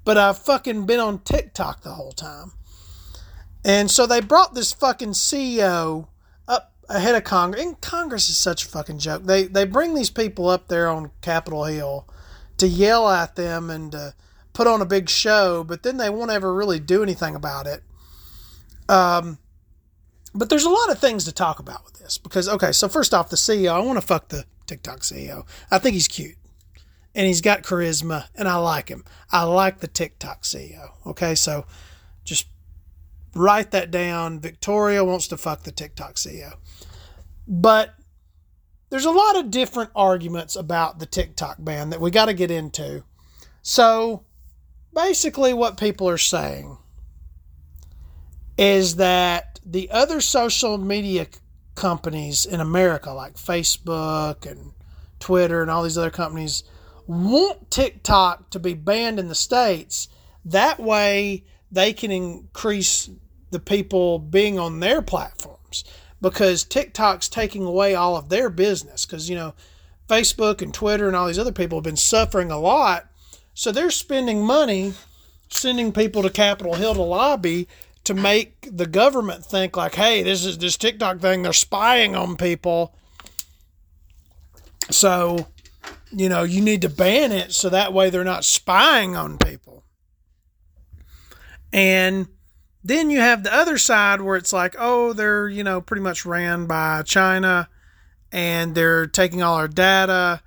but I've fucking been on TikTok the whole time. And so they brought this fucking CEO ahead of Congress. And Congress is such a fucking joke. They they bring these people up there on Capitol Hill to yell at them and to put on a big show, but then they won't ever really do anything about it. Um, but there's a lot of things to talk about with this because okay, so first off, the CEO, I want to fuck the TikTok CEO. I think he's cute and he's got charisma and I like him. I like the TikTok CEO. Okay, so just write that down. Victoria wants to fuck the TikTok CEO. But there's a lot of different arguments about the TikTok ban that we got to get into. So basically, what people are saying is that the other social media companies in America, like Facebook and Twitter and all these other companies, want TikTok to be banned in the States. That way, they can increase the people being on their platforms because TikTok's taking away all of their business. Because, you know, Facebook and Twitter and all these other people have been suffering a lot. So they're spending money sending people to Capitol Hill to lobby to make the government think like, hey, this is this TikTok thing, they're spying on people. So, you know, you need to ban it so that way they're not spying on people. And then you have the other side where it's like, oh, they're, you know, pretty much ran by China and they're taking all our data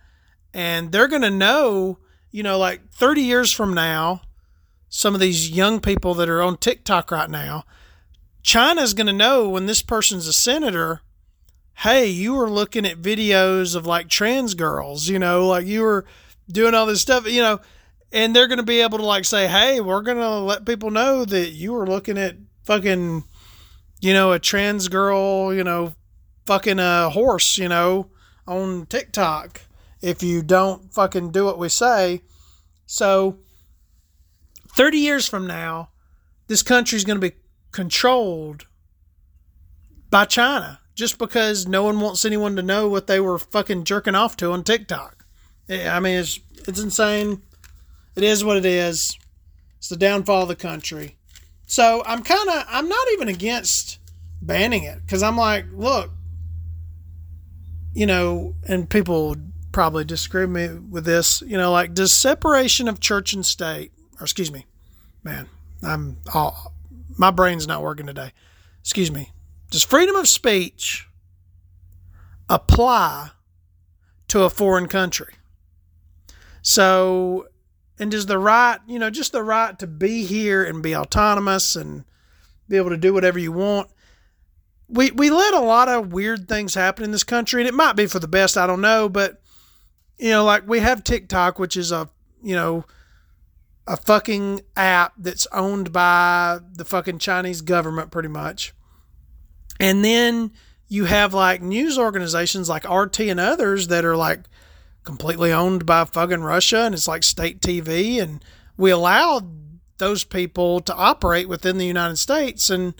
and they're going to know, you know, like 30 years from now, some of these young people that are on TikTok right now, China's going to know when this person's a senator, hey, you were looking at videos of like trans girls, you know, like you were doing all this stuff, you know, and they're going to be able to like say, hey, we're going to let people know that you were looking at fucking, you know, a trans girl, you know, fucking a horse, you know, on TikTok if you don't fucking do what we say. So 30 years from now, this country is going to be controlled by China just because no one wants anyone to know what they were fucking jerking off to on TikTok. I mean, it's it's insane. It is what it is. It's the downfall of the country. So I'm kind of I'm not even against banning it because I'm like, look, you know, and people probably disagree with me with this. You know, like does separation of church and state, or excuse me, man, I'm all my brain's not working today. Excuse me. Does freedom of speech apply to a foreign country? So, and just the right, you know, just the right to be here and be autonomous and be able to do whatever you want, we we let a lot of weird things happen in this country, and it might be for the best. I don't know, but you know, like we have TikTok, which is a you know a fucking app that's owned by the fucking Chinese government, pretty much, and then you have like news organizations like RT and others that are like completely owned by fucking Russia, and it's like state TV, and we allow those people to operate within the United States and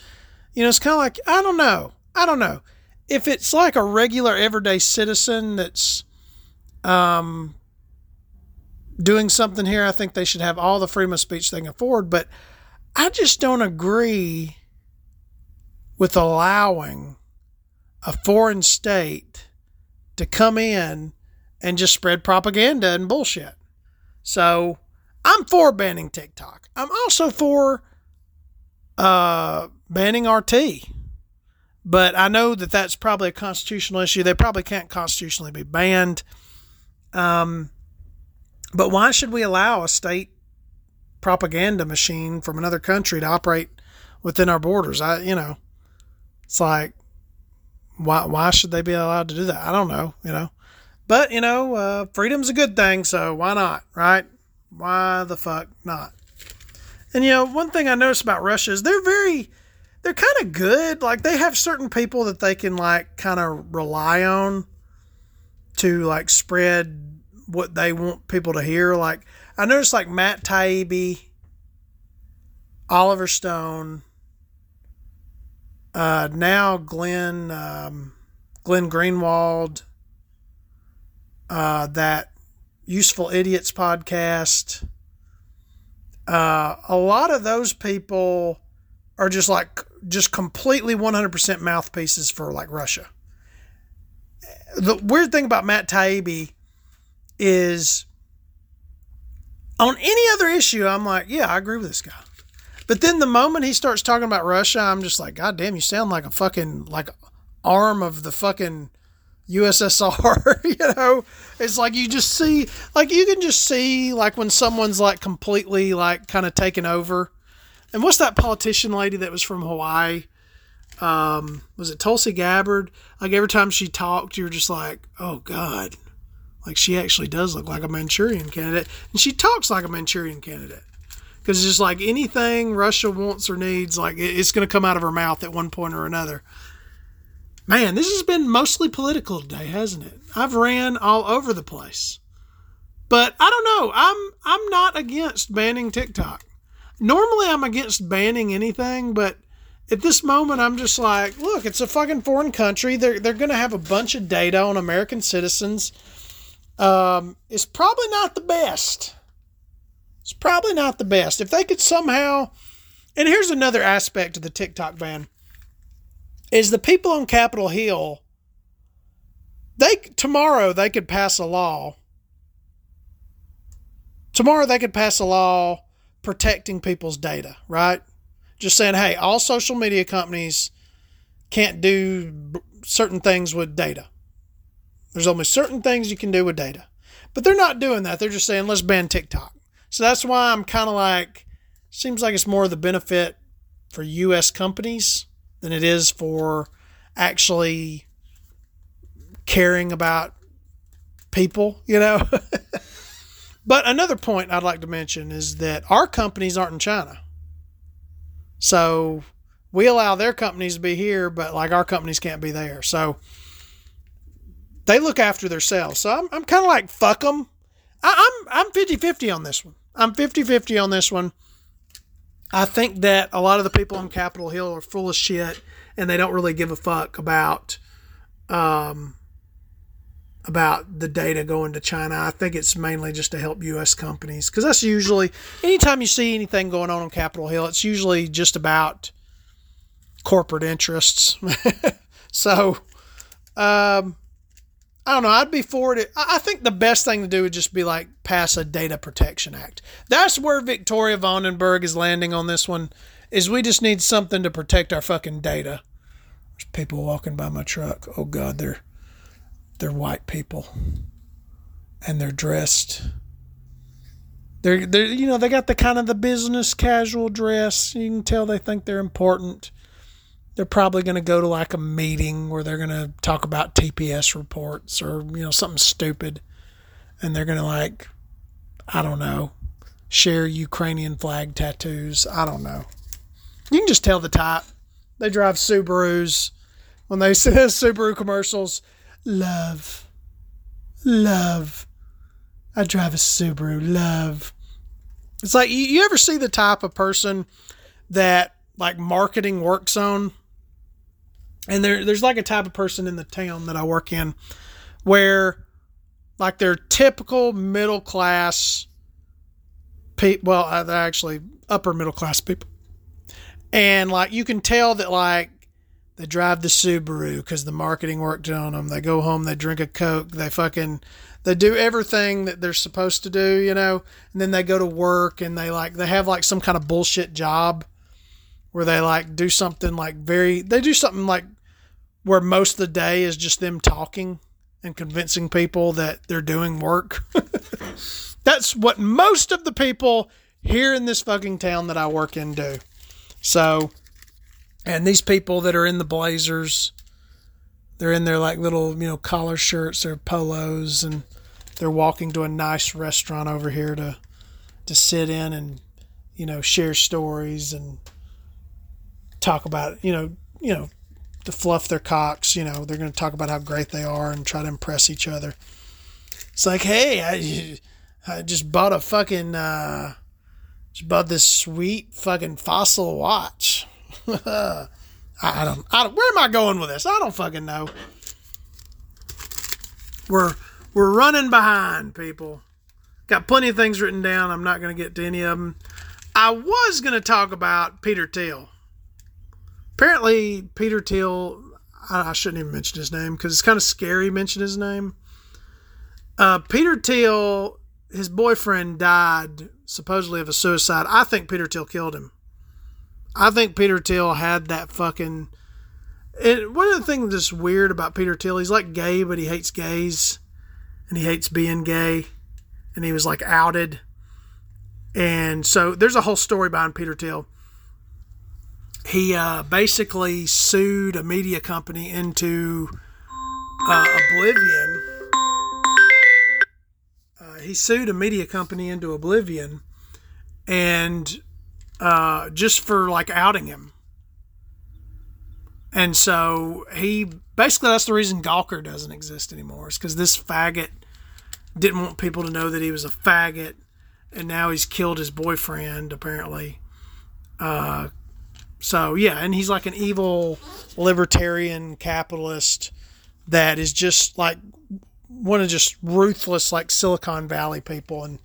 you know, it's kind of like, I don't know. I don't know. If it's like a regular everyday citizen that's um, doing something here, I think they should have all the freedom of speech they can afford. But I just don't agree with allowing a foreign state to come in and just spread propaganda and bullshit. So I'm for banning TikTok. I'm also for uh, banning RT. But I know that that's probably a constitutional issue. They probably can't constitutionally be banned. Um, but why should we allow a state propaganda machine from another country to operate within our borders? I, you know, it's like, why, why should they be allowed to do that? I don't know, you know. But, you know, uh, freedom's a good thing, so why not, right? Why the fuck not? And, you know, one thing I noticed about Russia is they're very they're kind of good. Like they have certain people that they can like kind of rely on to like spread what they want people to hear. Like I noticed like Matt Taibbi, Oliver Stone, uh, now Glenn um, Glenn Greenwald, uh, that Useful Idiots podcast. Uh, a lot of those people are just like just completely 100% mouthpieces for like Russia. The weird thing about Matt Taibbi is on any other issue, I'm like, yeah, I agree with this guy. But then the moment he starts talking about Russia, I'm just like, God damn, you sound like a fucking like arm of the fucking USSR. you know, it's like you just see, like you can just see, like when someone's like completely like kind of taken over and what's that politician lady that was from Hawaii? Um, was it Tulsi Gabbard? Like every time she talked, you're just like, oh God, like she actually does look like a Manchurian candidate, and she talks like a Manchurian candidate. Because it's just like anything Russia wants or needs, like it's going to come out of her mouth at one point or another. Man, this has been mostly political today, hasn't it? I've ran all over the place. But I don't know. I'm I'm not against banning TikTok normally I'm against banning anything, but at this moment I'm just like, look, it's a fucking foreign country. They're they're gonna have a bunch of data on American citizens. Um, it's probably not the best. It's probably not the best. If they could somehow, and here's another aspect of the TikTok ban, is the people on Capitol Hill. They tomorrow they could pass a law. Tomorrow they could pass a law protecting people's data, right? Just saying, hey, all social media companies can't do certain things with data. There's only certain things you can do with data. But they're not doing that. They're just saying, let's ban TikTok. So that's why I'm kind of like, seems like it's more of the benefit for U.S. companies than it is for actually caring about people, you know? but another point I'd like to mention is that our companies aren't in China. So we allow their companies to be here, but like our companies can't be there. So they look after themselves. So I'm, I'm kind of like, fuck them. I, I'm, I'm 50 50 on this one. I'm 50 50 on this one. I think that a lot of the people on Capitol Hill are full of shit and they don't really give a fuck about um, about the data going to China. I think it's mainly just to help U.S. companies because that's usually anytime you see anything going on on Capitol Hill, it's usually just about corporate interests. so, um, I don't know. I'd be for it. I think the best thing to do would just be like pass a data protection act. That's where Victoria Vandenberg is landing on this one. Is we just need something to protect our fucking data. There's people walking by my truck. Oh God, they're they're white people, and they're dressed. They're they you know they got the kind of the business casual dress. You can tell they think they're important they're probably going to go to like a meeting where they're going to talk about TPS reports or, you know, something stupid. And they're going to like, I don't know, share Ukrainian flag tattoos. I don't know. You can just tell the type. They drive Subarus. When they see Subaru commercials, love, love. I drive a Subaru, love. It's like, you ever see the type of person that like marketing works on? And there there's like a type of person in the town that I work in where like they're typical middle class people well uh, they're actually upper middle class people and like you can tell that like they drive the Subaru because the marketing worked on them. They go home, they drink a Coke, they fucking, they do everything that they're supposed to do, you know. And then they go to work and they like, they have like some kind of bullshit job where they like do something like very they do something like where most of the day is just them talking and convincing people that they're doing work. That's what most of the people here in this fucking town that I work in do. So, and these people that are in the blazers, they're in their like little, you know, collar shirts, or polos, and they're walking to a nice restaurant over here to to sit in and you know share stories and talk about you know you know to fluff their cocks. You know, they're going to talk about how great they are and try to impress each other. It's like, hey, I, I just bought a fucking, uh, just bought this sweet fucking fossil watch. I, I don't, I don't, where am I going with this? I don't fucking know. We're, we're running behind, people. Got plenty of things written down. I'm not going to get to any of them. I was going to talk about Peter Thiel apparently Peter Thiel, I, I shouldn't even mention his name because it's kind of scary mention his name. Uh, Peter Thiel, his boyfriend died supposedly of a suicide. I think Peter Thiel killed him. I think Peter Thiel had that fucking. And one of the things that's weird about Peter Thiel, he's like gay, but he hates gays, and he hates being gay, and he was like outed, and so there's a whole story behind Peter Thiel he uh, basically sued a media company into uh, oblivion. Uh, he sued a media company into oblivion, and uh, just for like outing him. And so he basically that's the reason Gawker doesn't exist anymore. Is because this faggot didn't want people to know that he was a faggot, and now he's killed his boyfriend apparently Uh, so yeah, and he's like an evil libertarian capitalist that is just like one of just ruthless like Silicon Valley people, and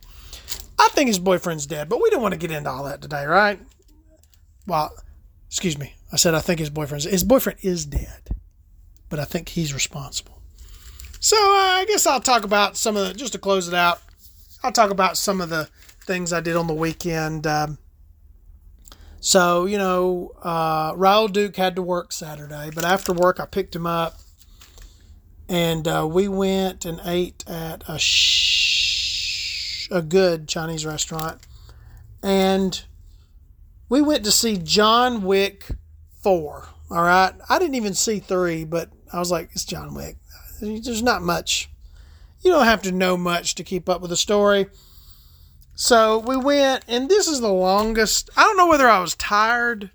I think his boyfriend's dead, but we don't want to get into all that today, right? Well, excuse me, I said I think his boyfriend's his boyfriend is dead, but I think he's responsible. So uh, I guess I'll talk about some of the just to close it out. I'll talk about some of the things I did on the weekend. Um, so, you know, uh, Raul Duke had to work Saturday, but after work, I picked him up and uh, we went and ate at a, sh- a good Chinese restaurant. And we went to see John Wick 4. All right. I didn't even see 3, but I was like, it's John Wick. There's not much. You don't have to know much to keep up with the story. So we went, and this is the longest. I don't know whether I was tired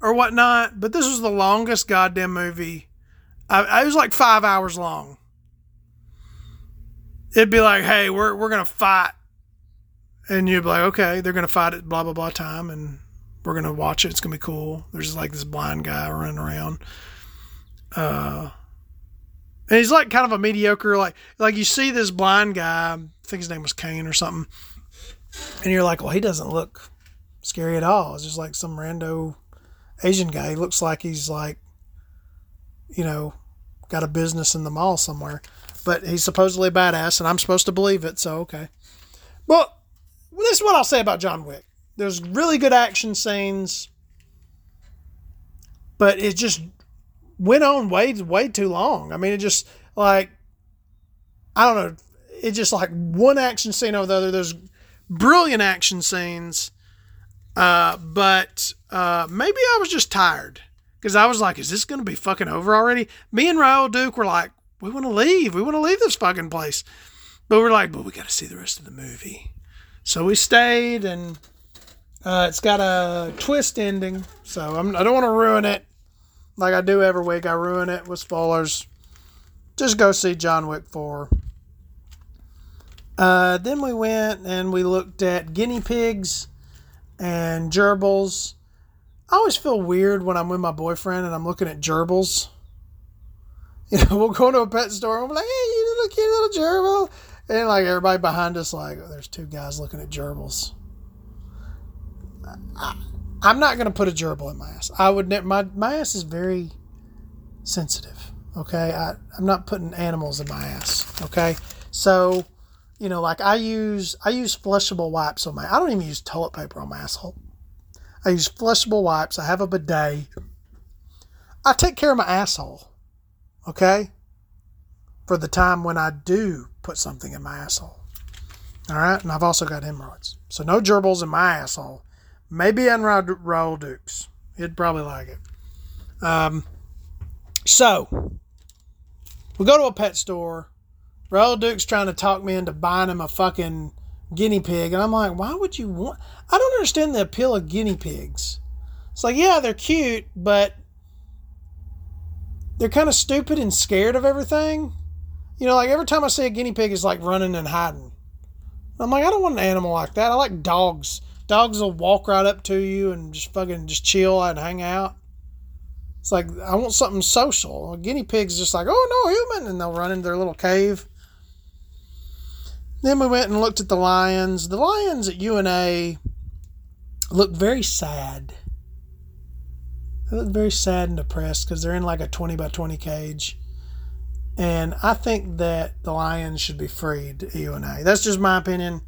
or whatnot, but this was the longest goddamn movie. I, it was like five hours long. It'd be like, hey, we're we're gonna fight, and you'd be like, okay, they're gonna fight at blah blah blah time, and we're gonna watch it. It's gonna be cool. There's like this blind guy running around. Uh, and he's like kind of a mediocre, like like you see this blind guy. I think his name was Caine or something and you're like, well, he doesn't look scary at all. It's just like some rando Asian guy. He looks like he's like, you know, got a business in the mall somewhere. But he's supposedly badass, and I'm supposed to believe it, so okay. Well, this is what I'll say about John Wick. There's really good action scenes, but it just went on way way too long. I mean, it just like I don't know. It just like one action scene over the other. There's brilliant action scenes. Uh, but uh, maybe I was just tired because I was like, is this going to be fucking over already? Me and Raul Duke were like, we want to leave. We want to leave this fucking place. But we're like, but we got to see the rest of the movie. So we stayed, and uh, it's got a twist ending. So I'm, I do not want to ruin it like I do every week. I ruin it with spoilers. Just go see John Wick 4. Uh, then we went and we looked at guinea pigs and gerbils. I always feel weird when I'm with my boyfriend and I'm looking at gerbils. You know, we'll go to a pet store and I'm like, hey, you little cute little gerbil. And like everybody behind us, like, oh, there's two guys looking at gerbils. I, am not going to put a gerbil in my ass. I would, my, my ass is very sensitive. Okay. I, I'm not putting animals in my ass. Okay. So, you know, like I use I use flushable wipes on my I don't even use toilet paper on my asshole. I use flushable wipes. I have a bidet. I take care of my asshole. Okay? For the time when I do put something in my asshole. All right? And I've also got hemorrhoids. So no gerbils in my asshole. Maybe in Raul Dukes. He'd probably like it. Um, so, we go to a pet store Raul Duke's trying to talk me into buying him a fucking guinea pig. And I'm like, why would you want. I don't understand the appeal of guinea pigs. It's like, yeah, they're cute, but they're kind of stupid and scared of everything. You know, like every time I see a guinea pig, it's like running and hiding. I'm like, I don't want an animal like that. I like dogs. Dogs will walk right up to you and just fucking just chill and hang out. It's like I want something social. A guinea pig's just like, oh no, human, and they'll run into their little cave. Then we went and looked at the lions. The lions at UNA looked very sad. They looked very sad and depressed because they're in like a 20 by 20 cage. And I think that the lions should be freed at UNA. That's just my opinion.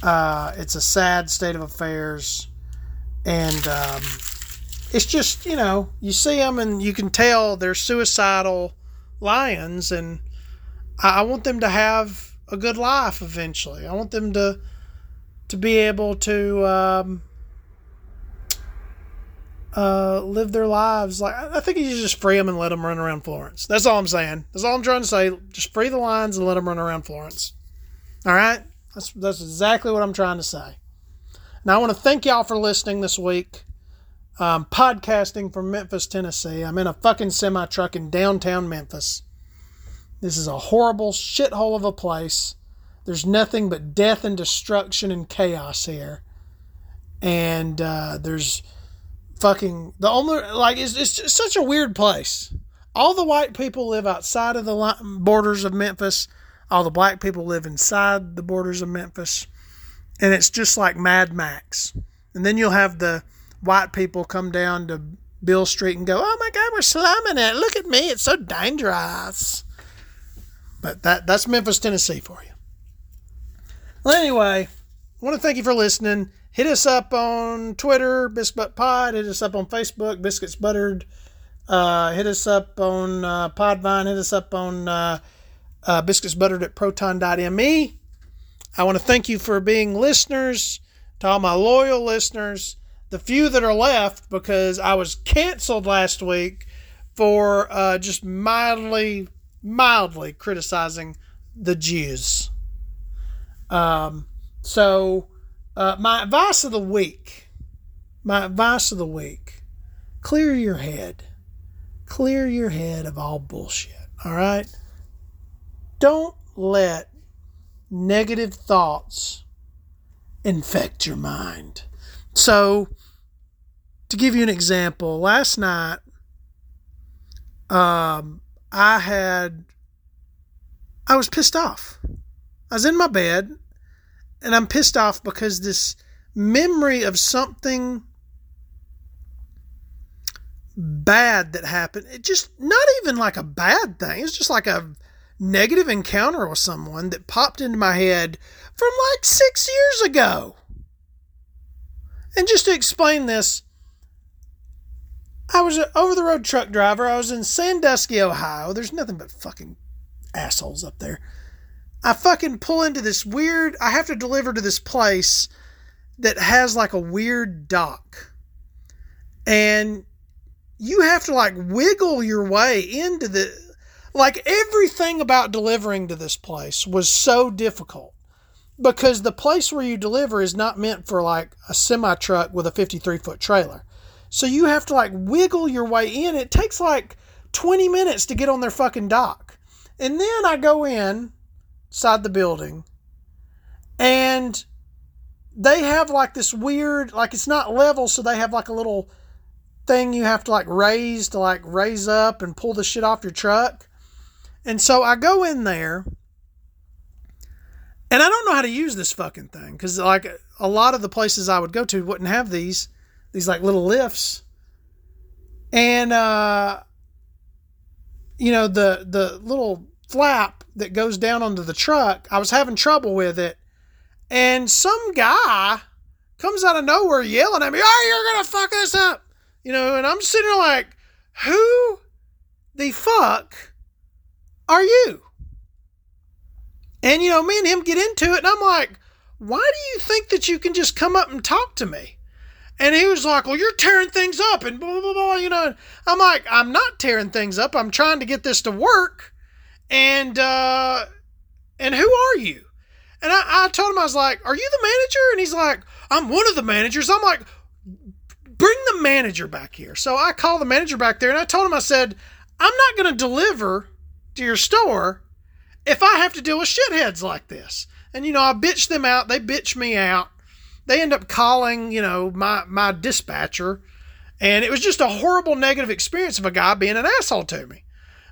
Uh, it's a sad state of affairs. And um, it's just, you know, you see them and you can tell they're suicidal lions. And I, I want them to have a good life eventually. I want them to to be able to um, uh, live their lives. Like I think you should just free them and let them run around Florence. That's all I'm saying. That's all I'm trying to say. Just free the lions and let them run around Florence. All right. That's that's exactly what I'm trying to say. Now I want to thank y'all for listening this week. Um, podcasting from Memphis, Tennessee. I'm in a fucking semi truck in downtown Memphis. This is a horrible shithole of a place. There's nothing but death and destruction and chaos here. and uh, there's fucking the only like it's, it's such a weird place. All the white people live outside of the borders of Memphis. All the black people live inside the borders of Memphis, and it's just like Mad Max. And then you'll have the white people come down to Beale Street and go, "Oh my God, we're slumming it! Look at me, it's so dangerous." But that that's Memphis, Tennessee for you. Well, anyway, I want to thank you for listening. Hit us up on Twitter, Biscuit Pod. Hit us up on Facebook, Biscuits Buttered. Uh, hit us up on uh, Podvine. Hit us up on uh, uh, Biscuits Buttered at Proton.me. I want to thank you for being listeners, to all my loyal listeners, the few that are left because I was canceled last week for uh, just mildly, mildly criticizing the Jews. Um, so uh, my advice of the week, my advice of the week, clear your head. Clear your head of all bullshit. All right? Don't let negative thoughts infect your mind. So, to give you an example, last night, um, I had, I was pissed off. I was in my bed and I'm pissed off because this memory of something bad that happened, it just not even like a bad thing. It's just like a negative encounter with someone that popped into my head from like six years ago. And just to explain this, I was an over the road truck driver. I was in Sandusky, Ohio. There's nothing but fucking assholes up there. I fucking pull into this weird, I have to deliver to this place that has like a weird dock. And you have to like wiggle your way into the, like everything about delivering to this place was so difficult because the place where you deliver is not meant for like a semi truck with a 53 foot trailer. So you have to like wiggle your way in. It takes like 20 minutes to get on their fucking dock. And then I go in side the building and they have like this weird like it's not level so they have like a little thing you have to like raise to like raise up and pull the shit off your truck and so i go in there and i don't know how to use this fucking thing because like a lot of the places i would go to wouldn't have these these like little lifts and uh you know the the little flap that goes down onto the truck. I was having trouble with it. And some guy comes out of nowhere yelling at me, Oh, you're to fuck this up. You know, and I'm sitting there like, Who the fuck are you? And, you know, me and him get into it, and I'm like, Why do you think that you can just come up and talk to me? And he was like, Well, you're tearing things up, and blah, blah, blah. You know, I'm like, I'm not tearing things up. I'm trying to get this to work and uh, and who are you? And I, I told him I was like, "Are you the manager?" And he's like, "I'm one of the managers." I'm like, "Bring the manager back here." So I called the manager back there, and I told him I said, "I'm not going to deliver to your store if I have to deal with shitheads like this." And you know, I bitched them out. They bitched me out. They end up calling, you know, my my dispatcher, and it was just a horrible negative experience of a guy being an asshole to me.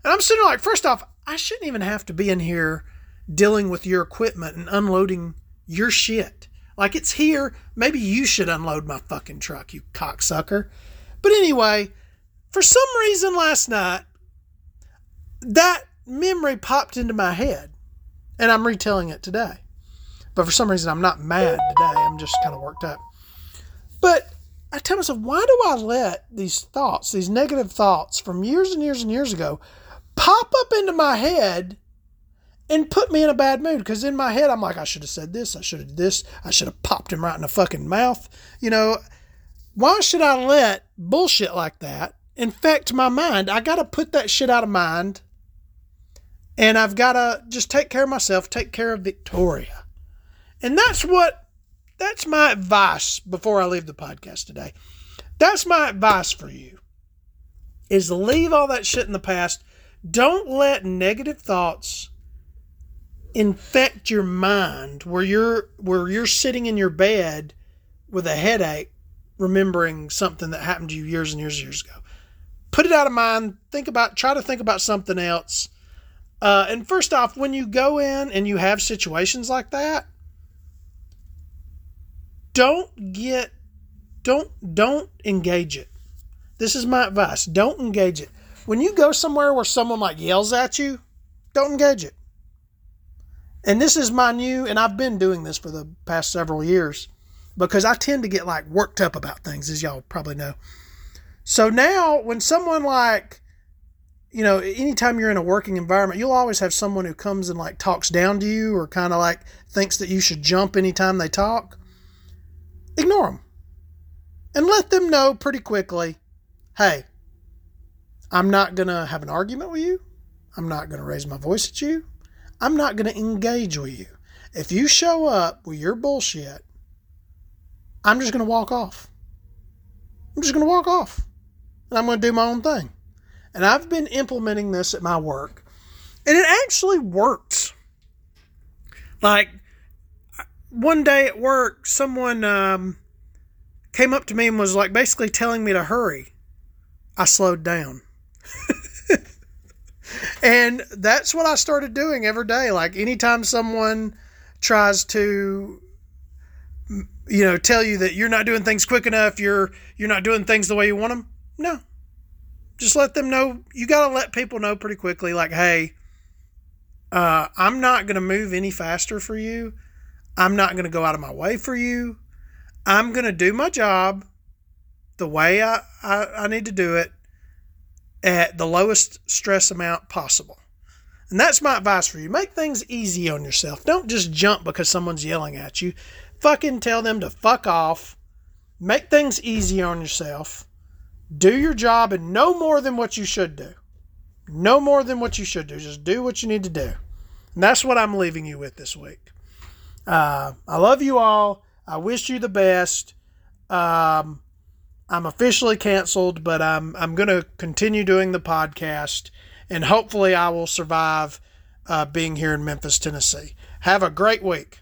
And I'm sitting like, first off, I shouldn't even have to be in here dealing with your equipment and unloading your shit. Like it's here. Maybe you should unload my fucking truck, you cocksucker. But anyway, for some reason last night, that memory popped into my head. And I'm retelling it today. But for some reason, I'm not mad today. I'm just kind of worked up. But I tell myself, why do I let these thoughts, these negative thoughts from years and years and years ago, pop up into my head and put me in a bad mood because in my head I'm like I should have said this, I should have this, I should have popped him right in the fucking mouth. You know, why should I let bullshit like that infect my mind? I got to put that shit out of mind. And I've got to just take care of myself, take care of Victoria. And that's what that's my advice before I leave the podcast today. That's my advice for you. Is leave all that shit in the past don't let negative thoughts infect your mind where you're where you're sitting in your bed with a headache remembering something that happened to you years and years and years ago. Put it out of mind. Think about, try to think about something else. Uh, and first off, when you go in and you have situations like that, don't get, don't, don't engage it. This is my advice. Don't engage it. When you go somewhere where someone like yells at you, don't engage it. And this is my new, and I've been doing this for the past several years because I tend to get like worked up about things, as y'all probably know. So now, when someone like, you know, anytime you're in a working environment, you'll always have someone who comes and like talks down to you or kind of like thinks that you should jump anytime they talk. Ignore them and let them know pretty quickly hey, I'm not going to have an argument with you. I'm not going to raise my voice at you. I'm not going to engage with you. If you show up with your bullshit, I'm just going to walk off. I'm just going to walk off. And I'm going to do my own thing. And I've been implementing this at my work. And it actually works. Like one day at work, someone um, came up to me and was like basically telling me to hurry. I slowed down. and that's what I started doing every day. Like anytime someone tries to you know tell you that you're not doing things quick enough, you're you're not doing things the way you want them. No. Just let them know. You got to let people know pretty quickly like, "Hey, uh, I'm not going to move any faster for you. I'm not going to go out of my way for you. I'm going to do my job the way I, I, I need to do it at the lowest stress amount possible. And that's my advice for you. Make things easy on yourself. Don't just jump because someone's yelling at you. Fucking tell them to fuck off. Make things easy on yourself. Do your job and no more than what you should do. No more than what you should do. Just do what you need to do. And that's what I'm leaving you with this week. Uh, I love you all. I wish you the best. Um, I'm officially canceled, but I'm I'm going to continue doing the podcast, and hopefully I will survive uh, being here in Memphis, Tennessee. Have a great week.